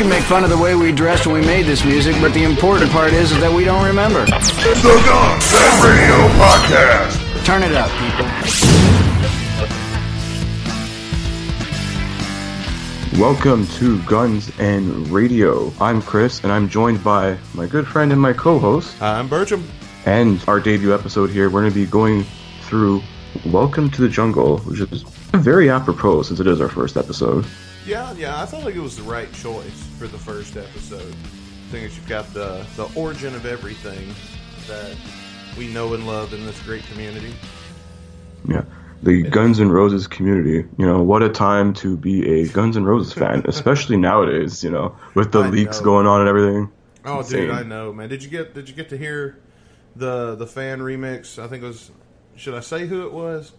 can make fun of the way we dressed when we made this music, but the important part is that we don't remember. The Guns and Radio Podcast. Turn it up, people. Welcome to Guns and Radio. I'm Chris, and I'm joined by my good friend and my co-host. I'm Bertram. And our debut episode here, we're going to be going through Welcome to the Jungle, which is very apropos since it is our first episode. Yeah, yeah, I felt like it was the right choice for the first episode. I think you've got the the origin of everything that we know and love in this great community. Yeah, the Guns N' Roses community. You know, what a time to be a Guns N' Roses fan, especially nowadays. You know, with the I leaks know. going on and everything. Oh, Insane. dude, I know, man. Did you get Did you get to hear the the fan remix? I think it was. Should I say who it was?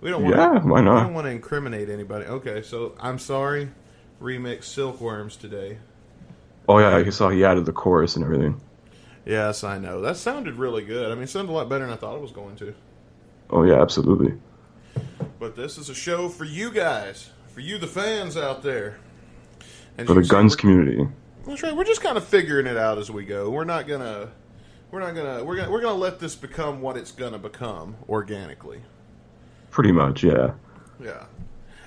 We don't. Want Yeah, why We not? don't want to incriminate anybody. Okay, so I'm sorry. Remix Silkworms today. Oh yeah, I saw he added the chorus and everything. Yes, I know. That sounded really good. I mean, it sounded a lot better than I thought it was going to. Oh yeah, absolutely. But this is a show for you guys, for you, the fans out there. And For the Guns community. That's right. We're just kind of figuring it out as we go. We're not gonna, we're not gonna, we're gonna, we're gonna let this become what it's gonna become organically. Pretty much, yeah. Yeah.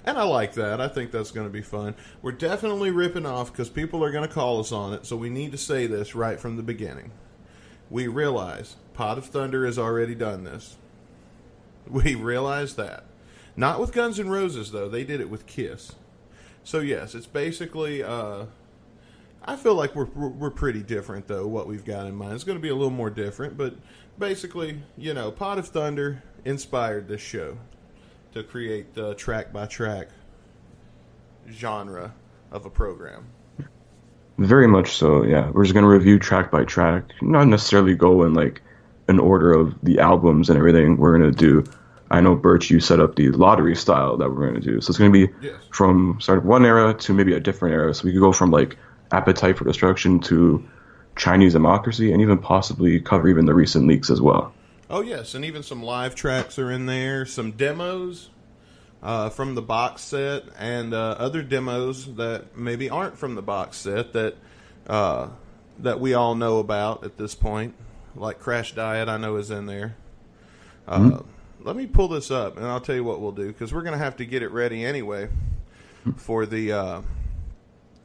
And I like that. I think that's going to be fun. We're definitely ripping off because people are going to call us on it. So we need to say this right from the beginning. We realize Pot of Thunder has already done this. We realize that. Not with Guns N' Roses, though. They did it with Kiss. So, yes, it's basically. Uh, I feel like we're, we're pretty different, though, what we've got in mind. It's going to be a little more different, but basically, you know, Pot of Thunder inspired this show to create the track by track genre of a program. Very much so, yeah. We're just gonna review track by track, not necessarily go in like an order of the albums and everything. We're gonna do. I know Birch, you set up the lottery style that we're gonna do, so it's gonna be Yes. from sort of one era to maybe a different era. So we could go from like Appetite for Destruction to Chinese Democracy, and even possibly cover even the recent leaks as well. Oh yes, and even some live tracks are in there, some demos uh, from the box set, and uh, other demos that maybe aren't from the box set that uh, that we all know about at this point, like Crash Diet. I know is in there. Uh, Let me pull this up, and I'll tell you what we'll do because we're going to have to get it ready anyway for the uh,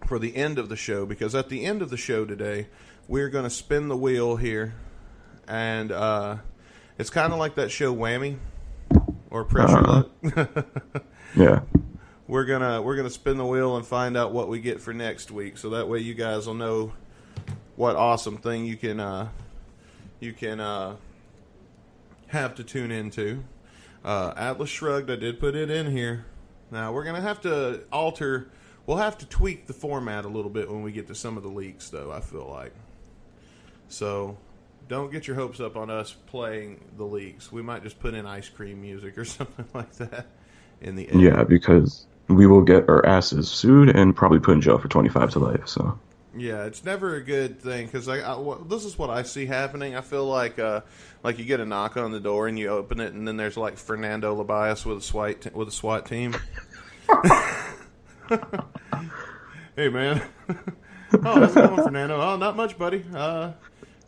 for the end of the show. Because at the end of the show today, we're going to spin the wheel here, and uh, it's kind of like that show Whammy or Pressure Uh-huh. Luck. Yeah, we're gonna we're gonna spin the wheel and find out what we get for next week, so that way you guys will know what awesome thing you can uh, you can uh, have to tune into. Uh, Atlas Shrugged, I did put it in here. Now we're gonna have to alter. We'll have to tweak the format a little bit when we get to some of the leaks, though. I feel like so. Don't get your hopes up on us playing the leaks. We might just put in ice cream music or something like that in the end. yeah, because we will get our asses sued and probably put in jail for twenty five to life. So Yeah, it's never a good thing because I, I this is what I see happening. I feel like uh, like you get a knock on the door and you open it, and then there's like Fernando Lebeis with a SWAT t- with a SWAT team. hey man, oh how's it going, Fernando? Oh, not much, buddy. Uh,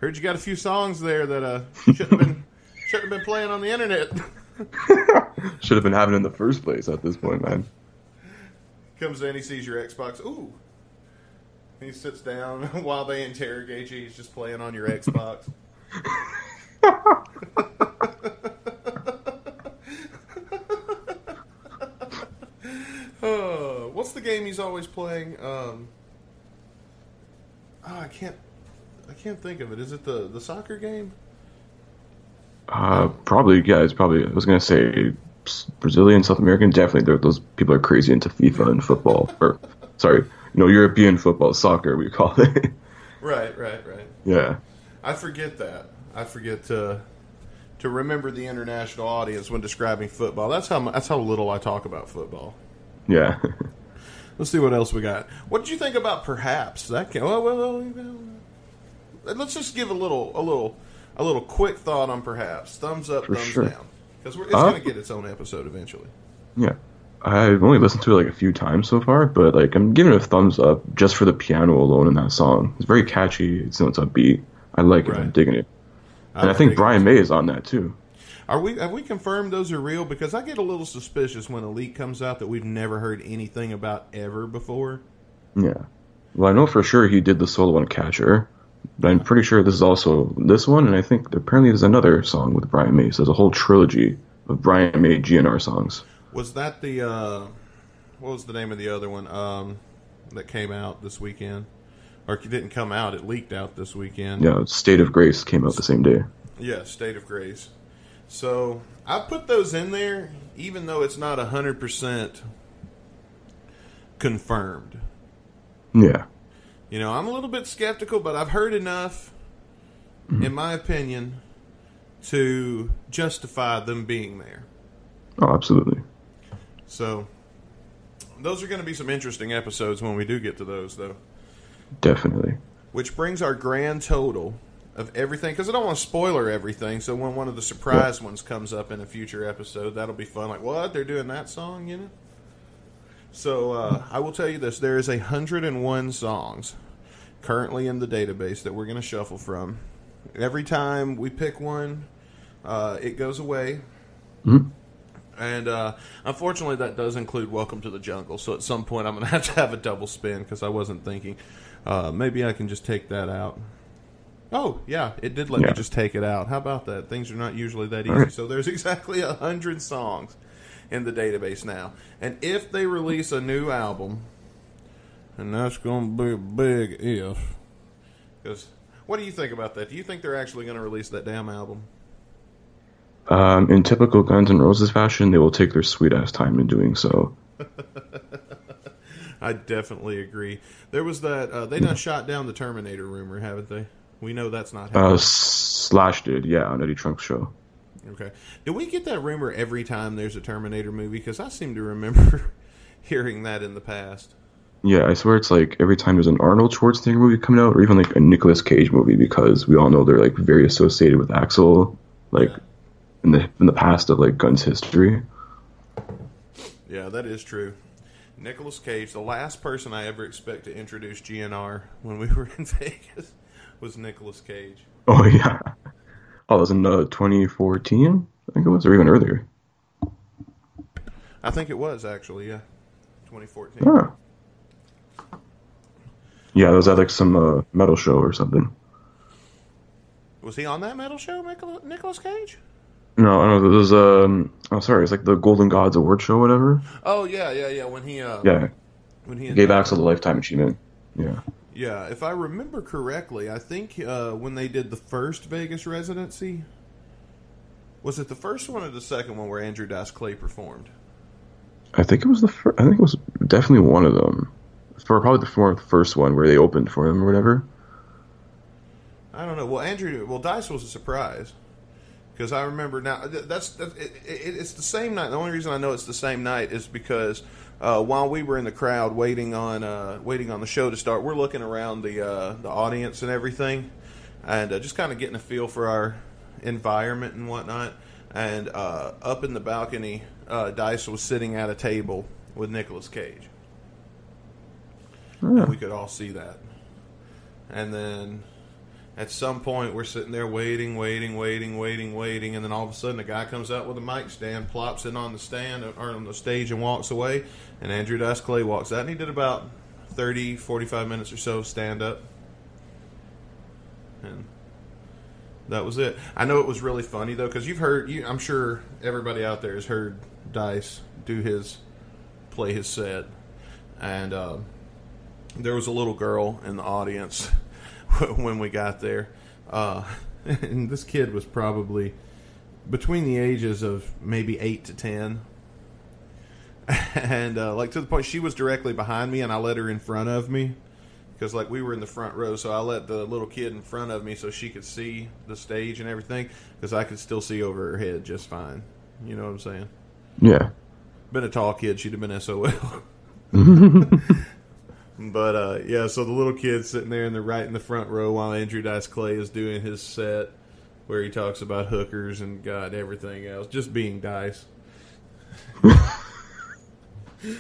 heard you got a few songs there that uh shouldn't have been shouldn't have been playing on the internet. should have been having in the first place at this point, man. Comes in, he sees your Xbox. Ooh. He sits down while they interrogate you. He's just playing on your Xbox. oh, what's the game he's always playing? Um, oh, I can't. I can't think of it. Is it the the soccer game? Uh, probably, yeah. It's probably. I was gonna say Brazilian, South American. Definitely, those people are crazy into FIFA and football. or, sorry, you know, European football, soccer. We call it. Right, right, right. yeah, I forget that. I forget to to remember the international audience when describing football. That's how that's how little I talk about football. yeah. Let's see what else we got. What did you think about perhaps that? Can, well, well, well, well, let's just give a little a little a little quick thought on perhaps thumbs up, For thumbs sure. down, because it's Uh, going to get its own episode eventually. yeah. I've only listened to it like a few times so far, but like I'm giving it a thumbs up just for the piano alone in that song. It's very catchy. It's, it's upbeat. I like it. I'm digging it. And I I'm think Brian. May is on that too. Are we have we confirmed those are real? Because I get a little suspicious when a leak comes out that we've never heard anything about ever before. Yeah. Well, I know for sure he did the solo on Catcher, I'm pretty sure this is also this one, and I think apparently there's another song with Brian May. So there's a whole trilogy of Brian May GNR songs. Was that the uh, what was the name of the other one um, that came out this weekend? Or it didn't come out; it leaked out this weekend. Yeah, State of Grace came out the same day. Yeah, State of Grace. So I put those in there, even though it's not hundred percent confirmed. Yeah. You know, I'm a little bit skeptical, but I've heard enough, mm-hmm. in my opinion, to justify them being there. Oh, absolutely. So those are going to be some interesting episodes when we do get to those, though. Definitely. Which brings our grand total of everything, because I don't want to spoiler everything. So when one of the surprise ones comes up in a future episode, that'll be fun. Like, what? They're doing that song, you know? So uh, I will tell you this: there is a hundred and one songs currently in the database that we're going to shuffle from. Every time we pick one, uh, it goes away. And uh, unfortunately, that does include "Welcome to the Jungle." So at some point, I'm going to have to have a double spin because I wasn't thinking. Uh, maybe I can just take that out. Oh yeah, it did let me just take it out. How about that? Things are not usually that easy. right. So there's exactly a hundred songs in the database now. And if they release a new album, and that's going to be a big if, because what do you think about that? Do you think they're actually going to release that damn album? Um, in typical Guns N' Roses fashion, they will take their sweet ass time in doing so. I definitely agree. There was that uh, they done shot down the Terminator rumor, haven't they? We know that's not happening. Uh, Slash did, yeah, on Eddie Trunk's show. Okay. Do we get that rumor every time there's a Terminator movie? Because I seem to remember hearing that in the past. Yeah, I swear it's like every time there's an Arnold Schwarzenegger movie coming out, or even like a Nicolas Cage movie, because we all know they're like very associated with Axl, like Yeah. in the in the past of like Guns history. Yeah, that is true. Nicolas Cage, the last person I ever expect to introduce GNR when we were in Vegas was Nicolas Cage. Oh yeah, oh, that was in uh, 2014, I think it was, or even earlier. I think it was actually, yeah. 2014. Huh. Yeah, that was at like some uh, metal show or something. Was he on that metal show, Nicolas Cage? No, I don't know. It was um. Oh, sorry. It's like the Golden Gods Award show, whatever. Oh yeah, yeah, yeah. When he uh, Yeah, when he gave Axl the lifetime achievement. Yeah. Yeah, if I remember correctly, I think uh, when they did the first Vegas residency, was it the first one or the second one where Andrew Dice Clay performed? I think it was the fir- I think it was definitely one of them. For probably the fir- first one where they opened for him or whatever. I don't know. Well, Andrew, well, Dice was a surprise because I remember now. th- That's it, it, it's the same night. The only reason I know it's the same night is because uh, while we were in the crowd waiting on uh, waiting on the show to start, we're looking around the uh, the audience and everything, and uh, just kind of getting a feel for our environment and whatnot. And uh, up in the balcony, uh, Dice was sitting at a table with Nicolas Cage. And we could all see that. And then at some point, we're sitting there waiting, waiting, waiting, waiting, waiting, and then all of a sudden, a guy comes out with a mic stand, plops it on the stand or on the stage, and walks away. And Andrew Dice Clay walks out, and he did about 30, 45 minutes or so stand up. And that was it. I know it was really funny though, because you've heard. You, I'm sure everybody out there has heard Dice do his play his set, and uh, there was a little girl in the audience when we got there, uh, and this kid was probably between the ages of maybe eight to ten. And uh, like to the point, she was directly behind me, and I let her in front of me because like we were in the front row, so I let the little kid in front of me so she could see the stage and everything because I could still see over her head just fine. You know what I'm saying? Yeah. Been a tall kid, she'd have been SOL. but uh, yeah, so the little kid sitting there in the right in the front row while Andrew Dice Clay is doing his set where he talks about hookers and God everything else, just being Dice.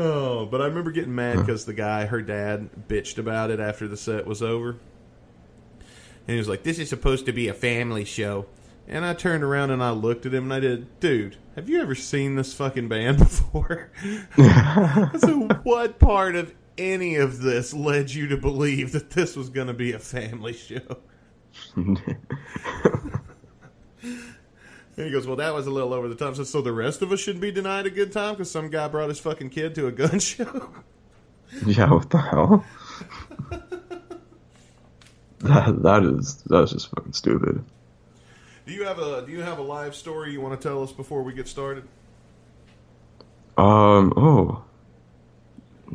Oh, but I remember getting mad because the guy, her dad, bitched about it after the set was over. And he was like, This is supposed to be a family show. And I turned around and I looked at him and I did, Dude, have you ever seen this fucking band before? so, what part of any of this led you to believe that this was going to be a family show? And he goes, "Well, that was a little over the top." So, so the rest of us shouldn't be denied a good time because some guy brought his fucking kid to a gun show. yeah, what the hell? that that is that's just fucking stupid. do you have a Do you have a live story you want to tell us before we get started? Um. Oh.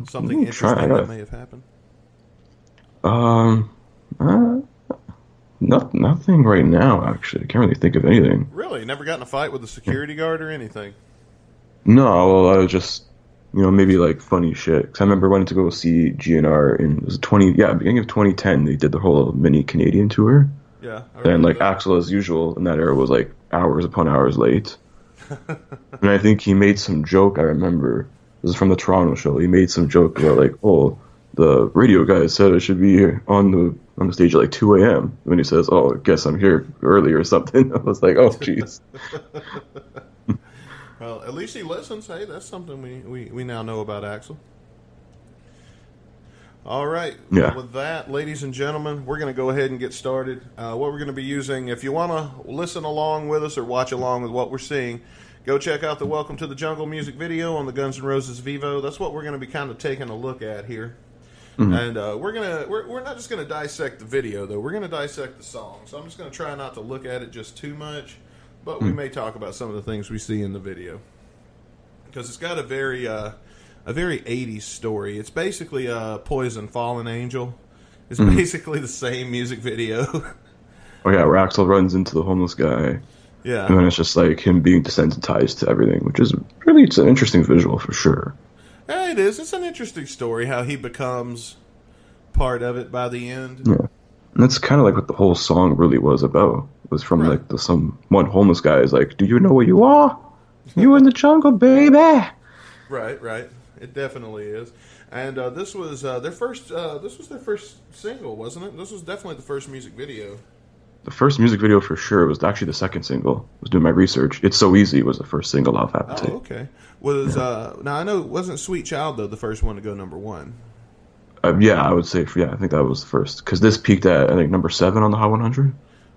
Something Ooh, try interesting that may have happened. Um. Uh, not, nothing right now. Actually, I can't really think of anything. Really, never got in a fight with a security guard or anything. No, well, I was just, you know, maybe like funny shit. Cause I remember wanting to go see GNR in it was twenty, yeah, beginning of 2010. They did the whole mini Canadian tour, Yeah, and like that. Axl, as usual, in that era was like hours upon hours late. and I think he made some joke. I remember this is from the Toronto show. He made some joke about like, oh, the radio guy said I should be here on the on the stage at like 2 a.m. When he says, oh, I guess I'm here early or something. I was like, oh, jeez. Well, at least he listens. Hey, that's something we, we, we now know about Axl. All right. Yeah. With that, ladies and gentlemen, we're going to go ahead and get started. Uh, what we're going to be using, if you want to listen along with us or watch along with what we're seeing, go check out the Welcome to the Jungle music video on the Guns N' Roses Vevo. That's what we're going to be kind of taking a look at here. And uh, we're gonna we're, we're not just gonna dissect the video though. We're gonna dissect the song. So I'm just gonna try not to look at it just too much, but we may talk about some of the things we see in the video because it's got a very uh, a very 80s story. It's basically uh, Poison Fallen Angel. It's basically the same music video. Oh yeah, where Axl runs into the homeless guy. yeah. And then it's just like him being desensitized to everything, which is really it's an interesting visual for sure. Yeah, it is. It's an interesting story how he becomes part of it by the end. Yeah, and that's kind of like what the whole song really was about. It was from Right. like the some one homeless guy is like, "Do you know where you are? You in the jungle, baby." Right, right. It definitely is. And uh, this was uh, their first. Uh, this was their first single, wasn't it? This was definitely the first music video. The first music video for sure was actually the second single. I was doing my research. It's so easy was the first single off Appetite. Oh, okay. Was uh, now I know it wasn't "Sweet Child" though the first one to go number one. Uh, yeah, I would say yeah, I think that was the first because this peaked at I think number seven on the Hot 100.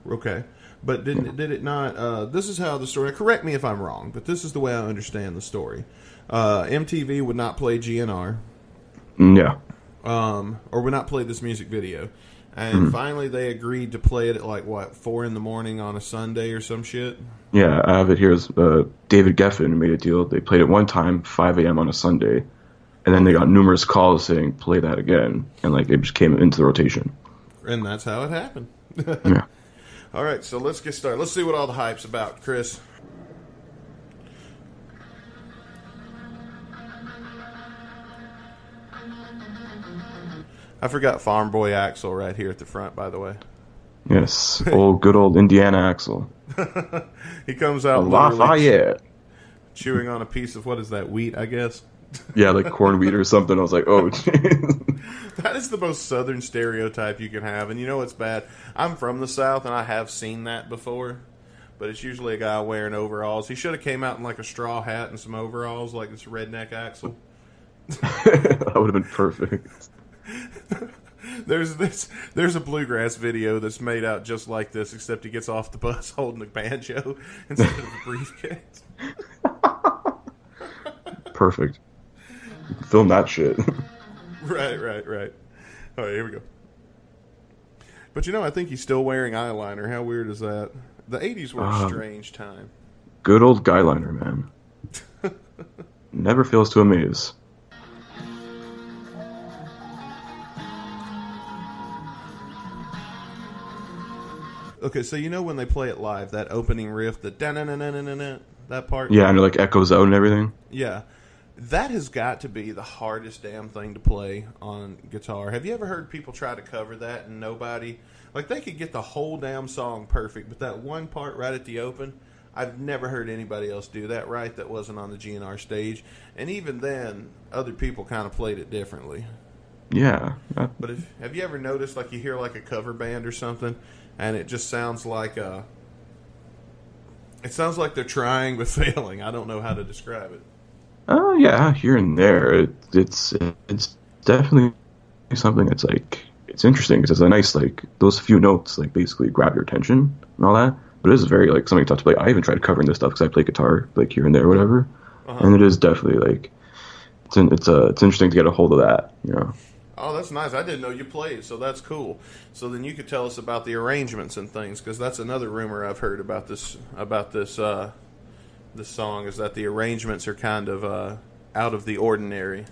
Okay. But did did it not? Uh, this is how the story. Correct me if I'm wrong, but this is the way I understand the story. Uh, MTV would not play GNR, Mm, yeah, um, or would not play this music video, and Hmm. finally they agreed to play it at like what four in the morning on a Sunday or some shit. yeah. I have it here as uh, David Geffen made a deal. They played it one time, 5 a.m. on a Sunday, and then they got numerous calls saying play that again, and like it just came into the rotation. And that's how it happened. Yeah. All right, so let's get started. Let's see what all the hype's about, Chris. I forgot Farm Boy Axl right here at the front, by the way. Yes, old good old Indiana Axl. He comes out Lafayette. chewing on a piece of what is that wheat? I guess Yeah, like corn wheat or something. I was like, oh, jeez. that is the most southern stereotype you can have, and you know what's bad? I'm from the south, and I have seen that before. But it's usually a guy wearing overalls. He should have came out in like a straw hat and some overalls, like this redneck Axl. that would have been perfect. There's this. There's a bluegrass video that's made out just like this, except he gets off the bus holding a banjo instead of a briefcase. Perfect. Film that shit. right, right, right. All right, here we go. But you know, I think he's still wearing eyeliner. How weird is that? The '80s were a Um, strange time. Good old guyliner, man. Never fails to amaze. Okay, so you know when they play it live, that opening riff, the da na na na na na that part. Yeah, and it like echoes out and everything. Yeah. That has got to be the hardest damn thing to play on guitar. Have you ever heard people try to cover that and nobody like they could get the whole damn song perfect, but that one part right at the open, I've never heard anybody else do that right that wasn't on the GNR stage, and even then, other people kind of played it differently. Yeah, But if, have you ever noticed, like, you hear like a cover band or something, and it just sounds like uh It sounds like they're trying but failing. I don't know how to describe it. Oh yeah, here and there. It, it's it's definitely something that's like it's interesting because it's a nice like those few notes like basically grab your attention and all that. But it is very like something tough to play. I even tried covering this stuff because I play guitar like here and there, or whatever. And it is definitely like it's in, it's uh, it's interesting to get a hold of that. You know. Oh, that's nice. I didn't know you played, so that's cool. So then you could tell us about the arrangements and things, because that's another rumor I've heard about this about this uh, this song is that the arrangements are kind of uh, out of the ordinary.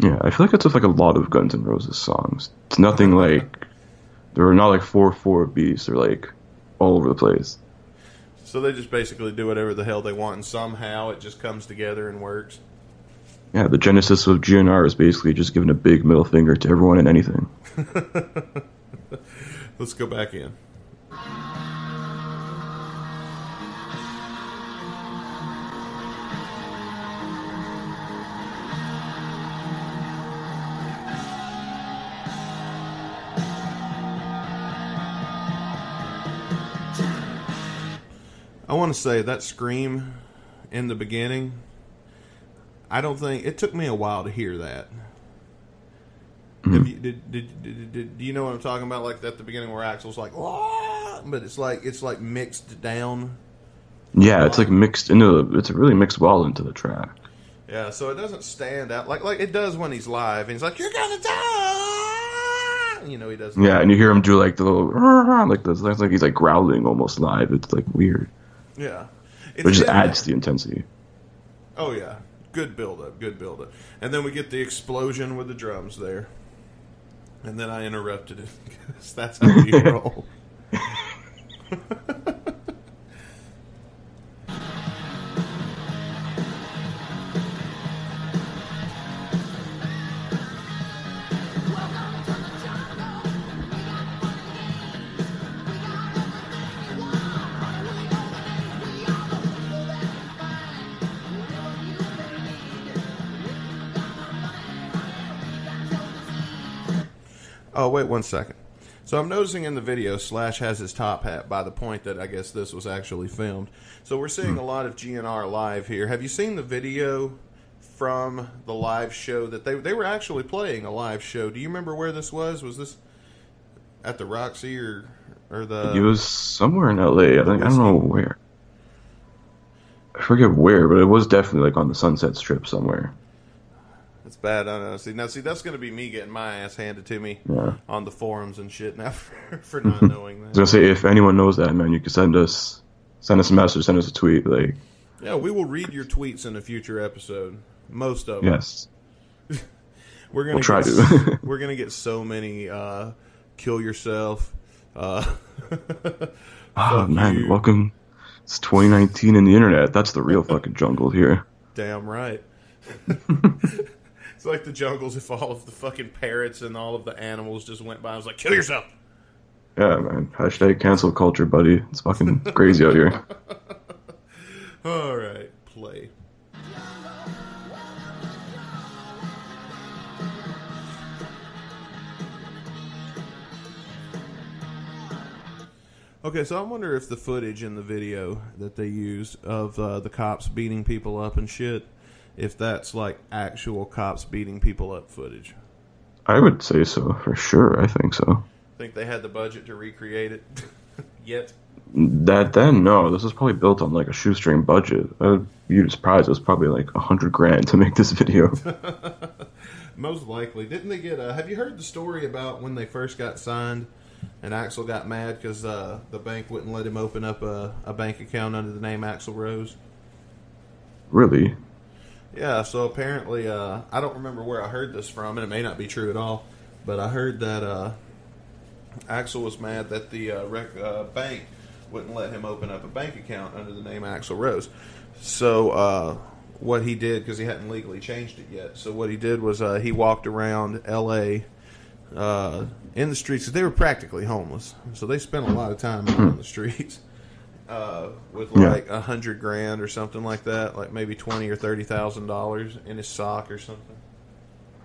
Yeah, I feel like it's with like a lot of Guns N' Roses songs. It's nothing like they're not like four four beats. They're like all over the place. So they just basically do whatever the hell they want, and somehow it just comes together and works. Yeah, the genesis of GNR is basically just giving a big middle finger to everyone and anything. Let's go back in. I want to say that scream in the beginning. I don't think it took me a while to hear that. Hmm. Have you, did, did, did, did, do you know what I'm talking about? Like at the beginning where Axl's like, "Wah!" but it's like it's like mixed down. Yeah, it's like mixed into the, it's really mixed well into the track. Yeah, so it doesn't stand out like like it does when he's live. And he's like, "You're gonna die," you know he does. Yeah, and you hear him do like the little ah, like the it's like he's like growling almost live. It's like weird. yeah. It just adds to the intensity. Oh yeah, good build up, good build up, and then we get the explosion with the drums there, and then I interrupted it because that's how we roll. Oh wait one second. So I'm noticing in the video Slash has his top hat by the point that I guess this was actually filmed. So we're seeing hmm. a lot of GNR live here. Have you seen the video from the live show that they they were actually playing a live show? Do you remember where this was? Was this at the Roxy or or the It was somewhere in LA. I think I don't know where. I forget where, but it was definitely like on the Sunset Strip somewhere. Bad. I know. See now, see that's going to be me getting my ass handed to me Yeah. on the forums and shit now for, for not knowing that. I was gonna say if anyone knows that, man, you can send us send us a message, send us a tweet. Like, Yeah, we will read your tweets in a future episode. Most of them. yes, We're gonna We'll try get, to. we're gonna get so many uh, kill yourself. Uh, oh man, you. welcome. It's 2019 in the internet. That's the real fucking jungle here. damn right. It's like the jungles if all of the fucking parrots and all of the animals just went by. I was like, kill yourself. Yeah, man. Hashtag cancel culture, buddy. It's fucking crazy out here. All right, play. Okay, so I wonder if the footage in the video that they used of uh, the cops beating people up and shit, if that's like actual cops beating people up footage. I would say so for sure. I think so. Think they had the budget to recreate it yet? That then, no. This was probably built on like a shoestring budget. I'd be surprised. It was probably like a hundred grand to make this video. Most likely. Didn't they get? Uh, have you heard the story about when they first got signed, and Axl got mad because uh, the bank wouldn't let him open up a, a bank account under the name Axl Rose? really? Yeah. So apparently, uh, I don't remember where I heard this from, and it may not be true at all. But I heard that uh, Axl was mad that the uh, rec- uh, bank wouldn't let him open up a bank account under the name Axl Rose. So uh, what he did, because he hadn't legally changed it yet, so what he did was uh, he walked around L.A. In the streets. They were practically homeless, so they spent a lot of time on the streets. Uh, with like a hundred grand or something like that, like maybe twenty or thirty thousand dollars in his sock or something.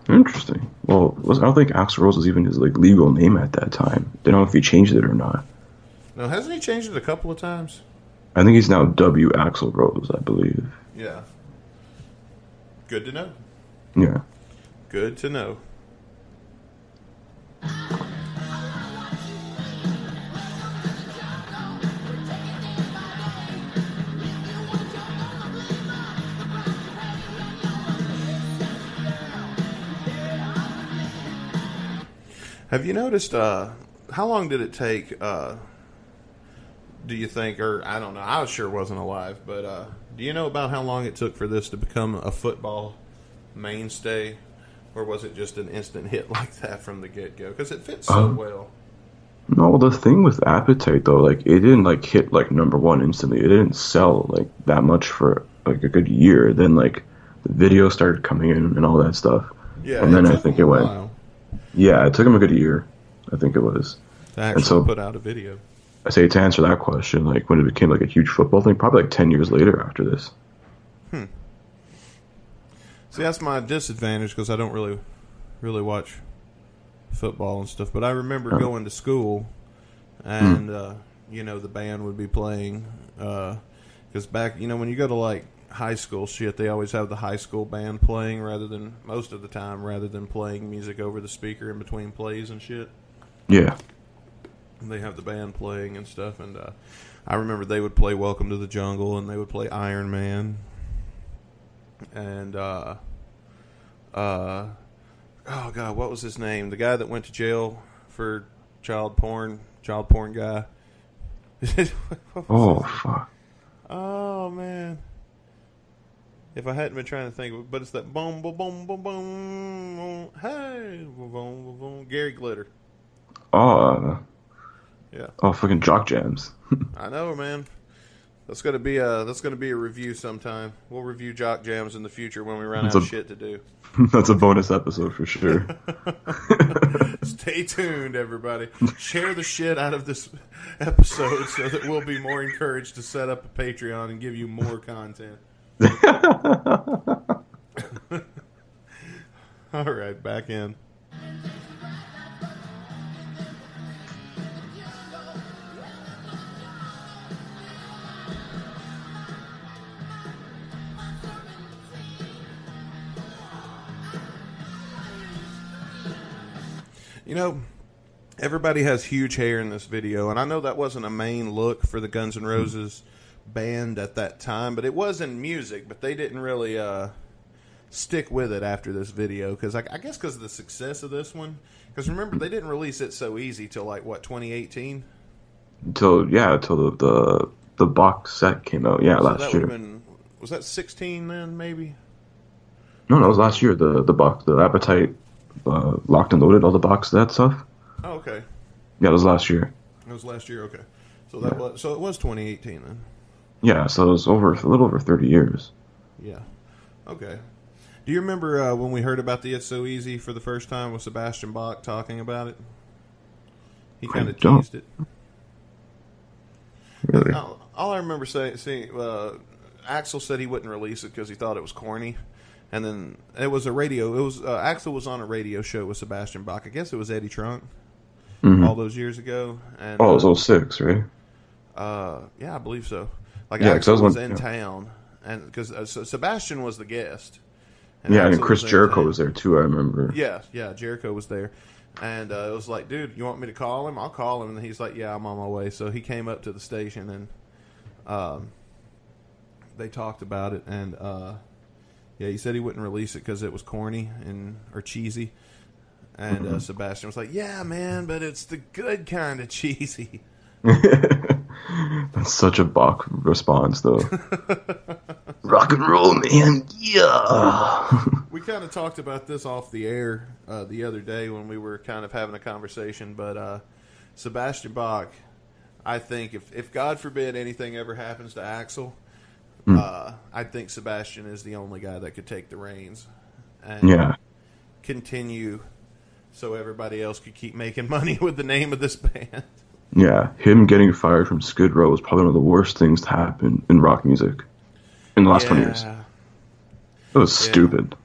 Interesting. Well, I don't think Axl Rose was even his like legal name at that time. Don't know if he changed it or not. No, hasn't he changed it a couple of times? I think he's now W Axl Rose, I believe. Yeah. Good to know. Yeah. Good to know. Have you noticed uh, how long did it take uh, do you think or I don't know, I sure wasn't alive, but uh, do you know about how long it took for this to become a football mainstay or was it just an instant hit like that from the get-go because it fits so Um, well. No, the thing with Appetite though, like it didn't like hit like number one instantly. It didn't sell like that much for like a good year. Then like the video started coming in and all that stuff. Yeah, and then I think it went. while Yeah, it took him a good year. I think it was. to actually so- put out a video. I say to answer that question, like when it became like a huge football thing, probably like ten years later after this. Hmm. See, that's my disadvantage because I don't really, really watch football and stuff. But I remember going to school, and uh, you know the band would be playing. Because back, you know, when you go to like high school shit, they always have the high school band playing rather than most of the time, rather than playing music over the speaker in between plays and shit. Yeah. they have the band playing and stuff and uh, i remember they would play welcome to the jungle and they would play iron man and uh, uh, oh god what was his name the guy that went to jail for child porn child porn guy Oh fuck. oh man if I hadn't been trying to think, of it, but it's that boom, boom, boom, boom, boom, hey, boom, boom, boom, Gary Glitter. Oh. Yeah. oh, fucking jock jams. I know, man. That's gonna be a that's gonna be a review sometime. We'll review jock jams in the future when we run It's out of shit to do. That's a bonus episode for sure. Stay tuned, everybody. Share the shit out of this episode so that we'll be more encouraged to set up a Patreon and give you more content. All right, back in. You know, everybody has huge hair in this video, and I know that wasn't a main look for the Guns N' Roses band at that time, but it was in music. But they didn't really uh, stick with it after this video because I, I guess because of the success of this one. Because remember, they didn't release it so easy till like what 2018. Till yeah, till the, the the box set came out. Yeah, So last year. been was that 16 then maybe? No, no, it was last year. The the box, the appetite, uh, locked and loaded, all the box that stuff. Oh, okay, Yeah, it was last year. it was last year. Okay, so that was so it was 2018 then. Yeah, so it was over a little over thirty years. Yeah. Okay. Do you remember uh, when we heard about the It's So Easy for the first time with Sebastian Bach talking about it? He kind of teased it. Really? All, all I remember saying, see, uh, Axl said he wouldn't release it because he thought it was corny, and then it was a radio. It was uh, Axl was on a radio show with Sebastian Bach. I guess it was Eddie Trunk all those years ago. And Oh, it uh, was 06, right? uh, yeah, I believe so. Like Yeah, Axl I was was, in yeah. town, and because uh, so Sebastian was the guest. Yeah, and Chris Jericho town. was there too. I remember. Yeah, yeah, Jericho was there, and uh, it was like, dude, you want me to call him? I'll call him, and he's like, yeah, I'm on my way. So he came up to the station, and um, they talked about it, and uh, yeah, he said he wouldn't release it because it was corny and or cheesy. And Mm-hmm. uh, Sebastian was like, "Yeah, man, but it's the good kind of cheesy." That's such a Bach response, though. Rock and roll, man. Yeah. We kind of talked about this off the air uh, the other day when we were kind of having a conversation, but uh, Sebastian Bach, I think if, if God forbid anything ever happens to Axl, uh, I think Sebastian is the only guy that could take the reins and yeah. continue so everybody else could keep making money with the name of this band. Yeah, him getting fired from Skid Row was probably one of the worst things to happen in rock music in the last 20 years. Yeah. It was stupid.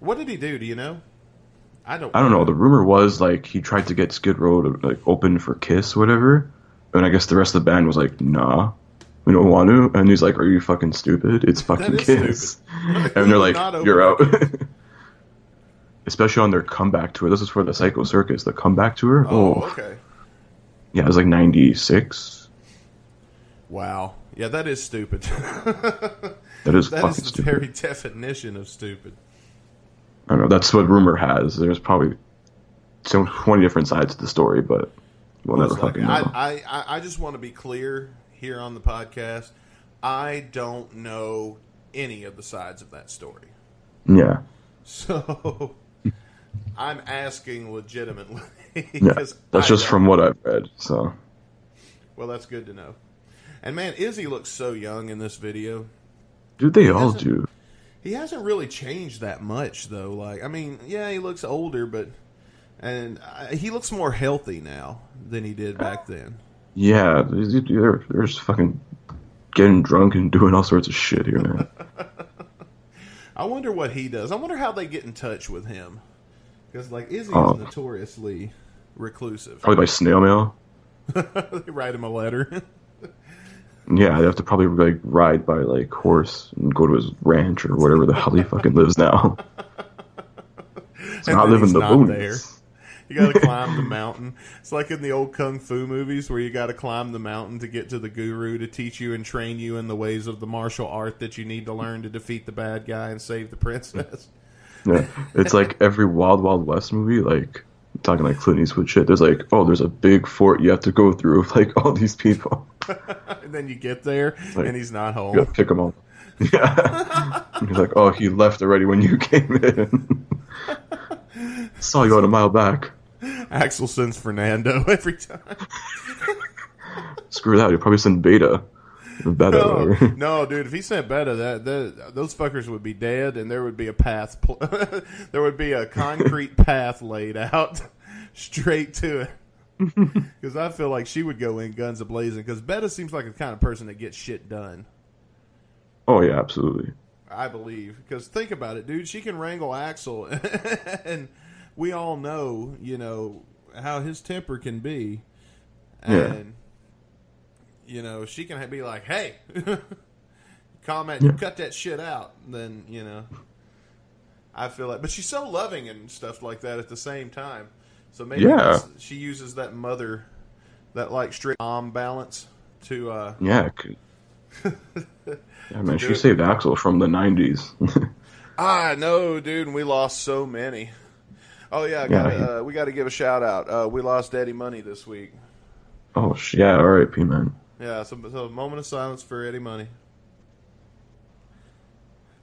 What did he do? Do you know? I don't. I don't know. The rumor was like he tried to get Skid Row to like open for Kiss or whatever, and I guess the rest of the band was like, "Nah, we don't want to." And he's like, "Are you fucking stupid? It's fucking Kiss." and they're like, "You're out." Especially on their comeback tour. This is for the Psycho Circus, the comeback tour. Oh, Oh, okay. Yeah, it was like '96. Wow. Yeah, that is stupid. That is that is the stupid. very definition of stupid. I don't know. That's what rumor has. There's probably so 20 different sides to the story, but we'll never like, fucking know. I, I, I just want to be clear here on the podcast. I don't know any of the sides of that story. yeah. So I'm asking legitimately. Yeah. That's I just don't- from what I've read. So, Well, that's good to know. And man, Izzy looks so young in this video. dude, they all do. He hasn't really changed that much, though. Like, I mean, yeah, he looks older, but and uh, he looks more healthy now than he did back then. Yeah, they're, they're just fucking getting drunk and doing all sorts of shit here, man. I wonder what he does. I wonder how they get in touch with him because, like, Izzy Oh. is notoriously reclusive. probably by snail mail. they write him a letter. Yeah, they have to probably like ride by like horse and go to his ranch or whatever the hell he fucking lives now. And not living he's the not boonies. there. You got to climb the mountain. It's like in the old kung fu movies where you got to climb the mountain to get to the guru to teach you and train you in the ways of the martial art that you need to learn to defeat the bad guy and save the princess. Yeah, it's like every Wild Wild West movie, like talking like Clint Eastwood shit. There's like, oh, there's a big fort you have to go through like all these people. and then you get there Like, and he's not You home. gotta pick him up. Yeah, he's like, oh, he left already when you came in. Saw you out a mile back. Axl sends Fernando every time. Screw that. He'll probably send Beta. No, no, dude. If he sent Beta, that, that those fuckers would be dead, and there would be a path. Pl- there would be a concrete path laid out straight to it. Because I feel like she would go in guns a blazing. Because Beta seems like the kind of person that gets shit done. Oh yeah, absolutely. I believe. Because think about it, dude. She can wrangle Axl, and we all know, you know, how his temper can be. Yeah. You know, she can be like, "Hey, comment, you cut that shit out." Then you know, I feel like, but she's so loving and stuff like that at the same time. So maybe Yeah. she uses that mother, that like strict mom balance to. uh Yeah. yeah, man. She saved Axl from the '90s. I know, dude, and we lost so many. Oh yeah, Yeah, gotta, he- uh, we got to give a shout out. Uh, we lost Eddie Money this week. oh yeah. R.I.P. Man. Yeah, so, so a moment of silence for Eddie Money.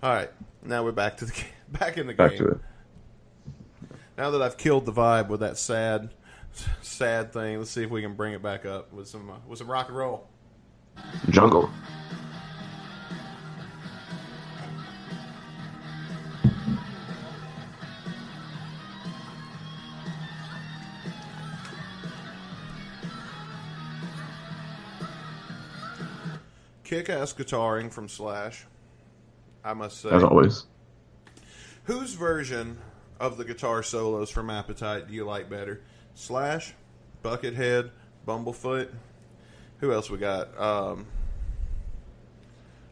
All right, now we're back to the back in the Back game. to it. Now that I've killed the vibe with that sad, sad thing, let's see if we can bring it back up with some uh, with some rock and roll. Jungle. Kick-ass guitaring from Slash. I must say. As always. Whose version of the guitar solos from Appetite do you like better? Slash, Buckethead, Bumblefoot. Who else we got? Um,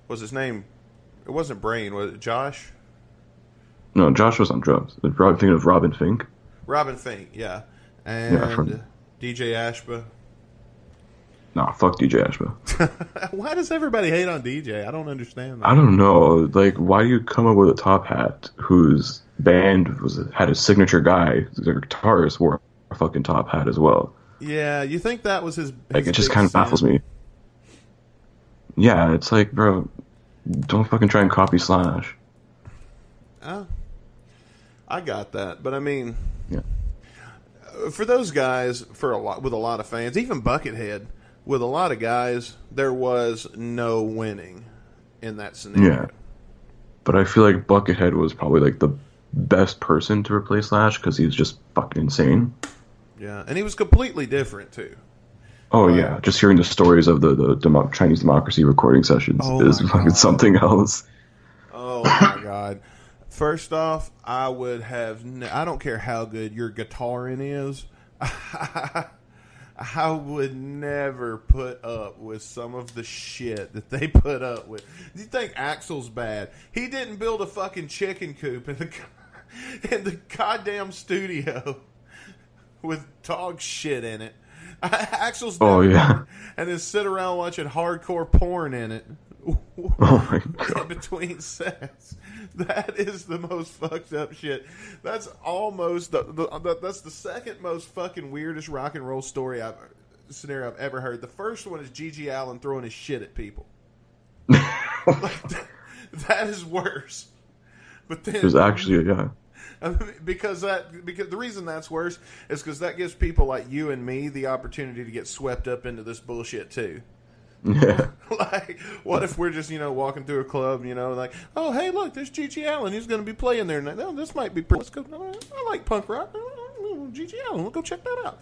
was his name? It wasn't Brain. Was it Josh? No, Josh was on drums. Probably thinking of Robin Finck. Robin Finck. Yeah, and Yeah, from- DJ Ashba. Nah, fuck DJ Ashba. Why does everybody hate on DJ? I don't understand that. I don't know. Like, why do you come up with a top hat whose band was had a signature guy, their guitarist wore a fucking top hat as well? Yeah, you think that was his? Like, it just kind of baffles me. Yeah, it's like, bro, don't fucking try and copy Slash. Oh, I got that, but I mean, Yeah. for those guys, for a lot with a lot of fans, even Buckethead, with a lot of guys, there was no winning in that scenario. Yeah. But I feel like Buckethead was probably like the best person to replace Slash because he was just fucking insane. Yeah, and he was completely different too. Oh yeah, just hearing the stories of the the demo- Chinese democracy recording sessions Oh is fucking something else. Oh my god. First off, I would have. I don't care how good your guitaring is. I would never put up with some of the shit that they put up with. Do you think Axl's bad? He didn't build a fucking chicken coop in the in the goddamn studio with dog shit in it. Axl's Oh, yeah. and then sit around watching hardcore porn in it. Oh my in god. between sets. That is the most fucked up shit. That's almost the, the, the that's the second most fucking weirdest rock and roll story I've scenario I've ever heard. The first one is GG Allin throwing his shit at people. like, that, that is worse. But then There's actually yeah. Because that because the reason that's worse is because that gives people like you and me the opportunity to get swept up into this bullshit too. Yeah. like, what if we're just you know walking through a club, you know, like, oh hey, look, there's GG Allin. He's going to be playing there. Now, this might be. pretty- Let's go. I like punk rock. Oh, GG Allin. We'll go check that out.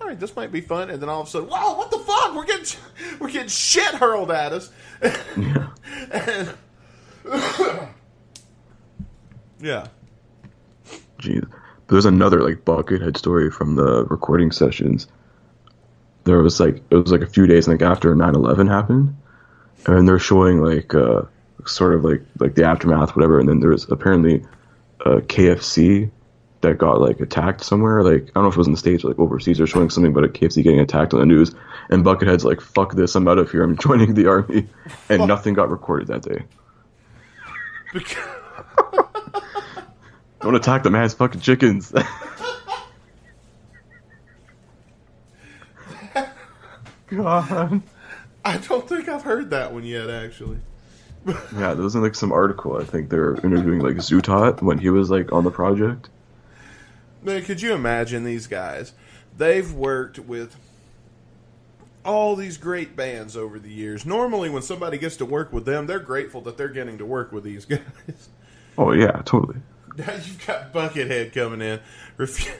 All right, this might be fun. And then all of a sudden, whoa, what the fuck? We're getting we're getting shit hurled at us. yeah. yeah. Jeez. But there's another like buckethead story from the recording sessions. There was like it was like a few days like after 9/11 happened, and they're showing like uh sort of like like the aftermath whatever. And then there was apparently a KFC that got like attacked somewhere. Like I don't know if it was in the states or like overseas. They're showing something about a KFC getting attacked on the news, and Buckethead's like, "Fuck this! I'm out of here. I'm joining the army," and nothing got recorded that day. Don't attack the man's fucking chickens. God. I don't think I've heard that one yet, actually. Yeah, there was in like some article. I think they're interviewing like Zutaut when he was like on the project. Man, could you imagine these guys? They've worked with all these great bands over the years. Normally, when somebody gets to work with them, they're grateful that they're getting to work with these guys. Oh yeah, totally. Now you've got Buckethead coming in. Refu-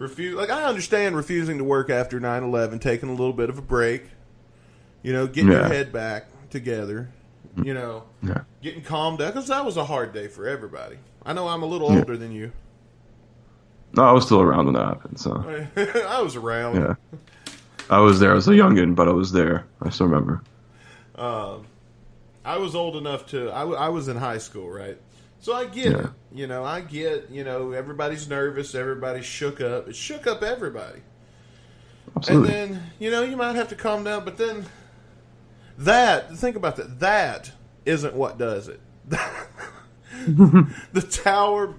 refuse. Like I understand refusing to work after 9-11, taking a little bit of a break. You know, getting your head back together. You know, Yeah. getting calmed down because that was a hard day for everybody. I know I'm a little Yeah. older than you. No, I was still around when that happened. So I was around. yeah, I was there. I was a youngin, but I was there. I still remember. Um I was old enough to. I, w- I was in high school, right? So I get Yeah. it. You know, I get. You know, everybody's nervous. Everybody's shook up. It shook up everybody. Absolutely. And then you know you might have to calm down, but then that think about that. That isn't what does it. the tower,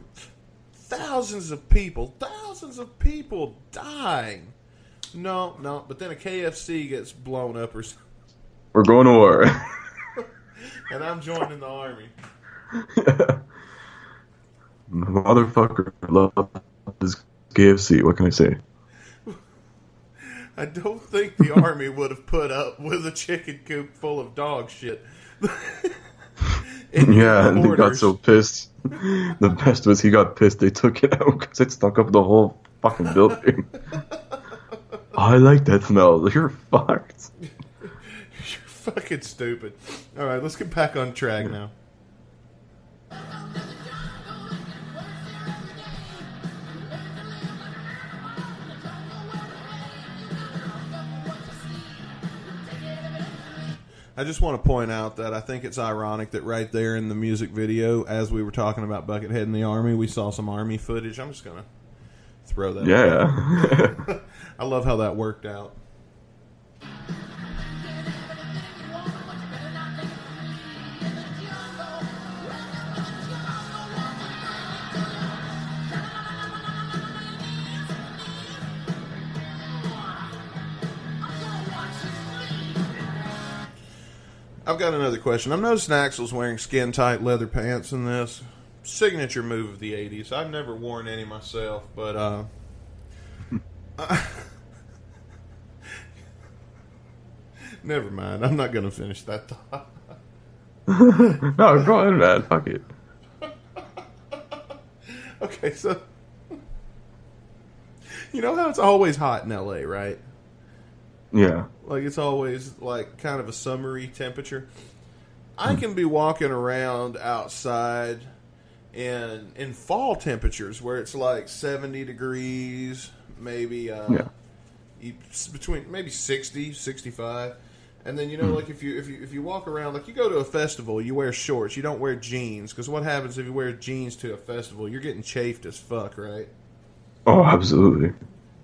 thousands of people, thousands of people dying. No, no, but then a KFC gets blown up or something, We're going to war. and I'm joining the army. Motherfucker, love this KFC. What can I say? I don't think the army would have put up with a chicken coop full of dog shit. Yeah, and he got so pissed. The best was he got pissed. They took it out because it stunk up the whole fucking building. I like that smell. You're fucked. You're fucking stupid. All right, let's get back on track now. I just want to point out that I think it's ironic that right there in the music video, as we were talking about Buckethead in the Army, we saw some Army footage. I'm just going to throw that. Yeah. I love how that worked out. I've got another question. I'm noticing Axl's wearing skin tight leather pants in this. Signature move of the 80s. I've never worn any myself, but uh, never mind. I'm not going to finish that thought. no, go ahead, man. Fuck it. Okay, so you know how it's always hot in LA, right? Yeah. Like it's always like kind of a summery temperature. I can be walking around outside in in fall temperatures where it's like 70 degrees, maybe uh Yeah. between maybe 60, 65. And then you know like if you if you if you walk around like you go to a festival, you wear shorts, you don't wear jeans because what happens if you wear jeans to a festival? You're getting chafed as fuck, right? Oh, absolutely.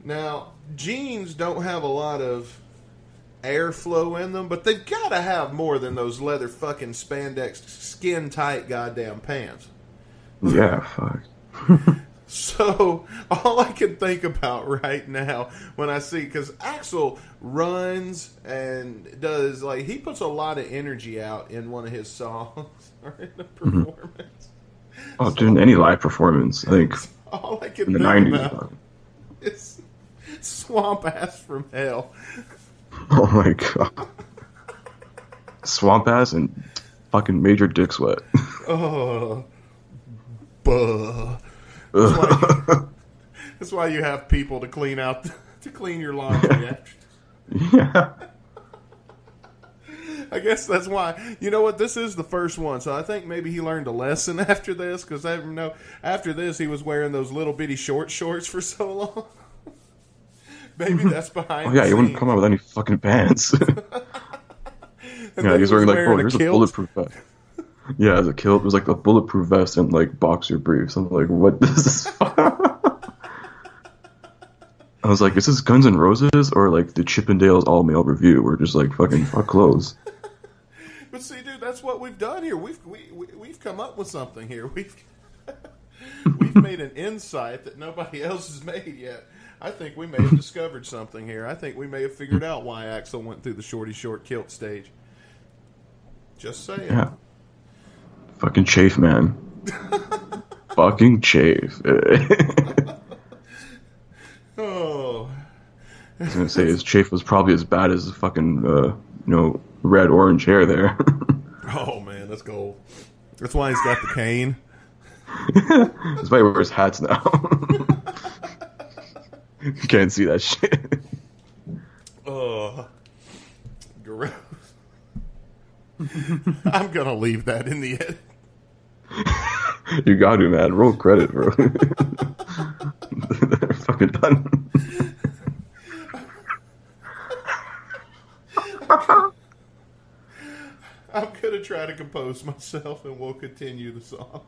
Now, jeans don't have a lot of airflow in them, but they've got to have more than those leather fucking spandex skin tight goddamn pants. Yeah, fuck. So, all I can think about right now when I see, because Axl runs and does, like, he puts a lot of energy out in one of his songs or in a mm-hmm. performance. Oh, during any live performance, I think All I can in the think nineties. about is swamp ass from hell. Oh my god. Swamp ass and fucking major dick sweat. Oh, buh. That's why, that's why you have people to clean out to clean your laundry. yeah. I guess that's why. You know what? This is the first one, so I think maybe he learned a lesson after this. Because I know after this he was wearing those little bitty short shorts for so long. maybe mm-hmm. that's behind. Oh yeah, he wouldn't come out with any fucking pants. Yeah, he's he wearing like, oh, a here's a kilt. bulletproof vest. Yeah, as a kilt, it was like a bulletproof vest and like boxer briefs. I'm like, what is this? I was like, is this Guns N' Roses or like the Chippendales all male review? We're just like fucking fuck clothes. But see, dude, that's what we've done here. We've we, we, we've come up with something here. We've we've made an insight that nobody else has made yet. I think we may have discovered something here. I think we may have figured out why Axl went through the shorty short kilt stage. Just saying. Yeah. Fucking chafe, man. fucking chafe. oh. I was gonna say his chafe was probably as bad as the fucking uh, you know red orange hair there. oh man, that's gold. That's why he's got the cane. That's why he wears hats now. You can't see that shit. Oh, gross. I'm gonna leave that in the edit. You got to, man. Roll credit, bro. They're fucking done. I'm gonna try to compose myself, and we'll continue the song.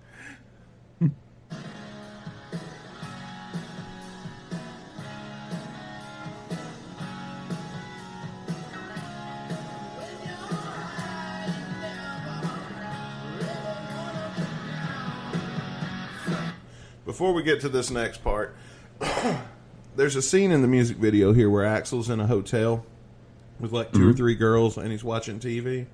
Before we get to this next part, there's a scene in the music video here where Axl's in a hotel with like 2 or three girls, and he's watching TV.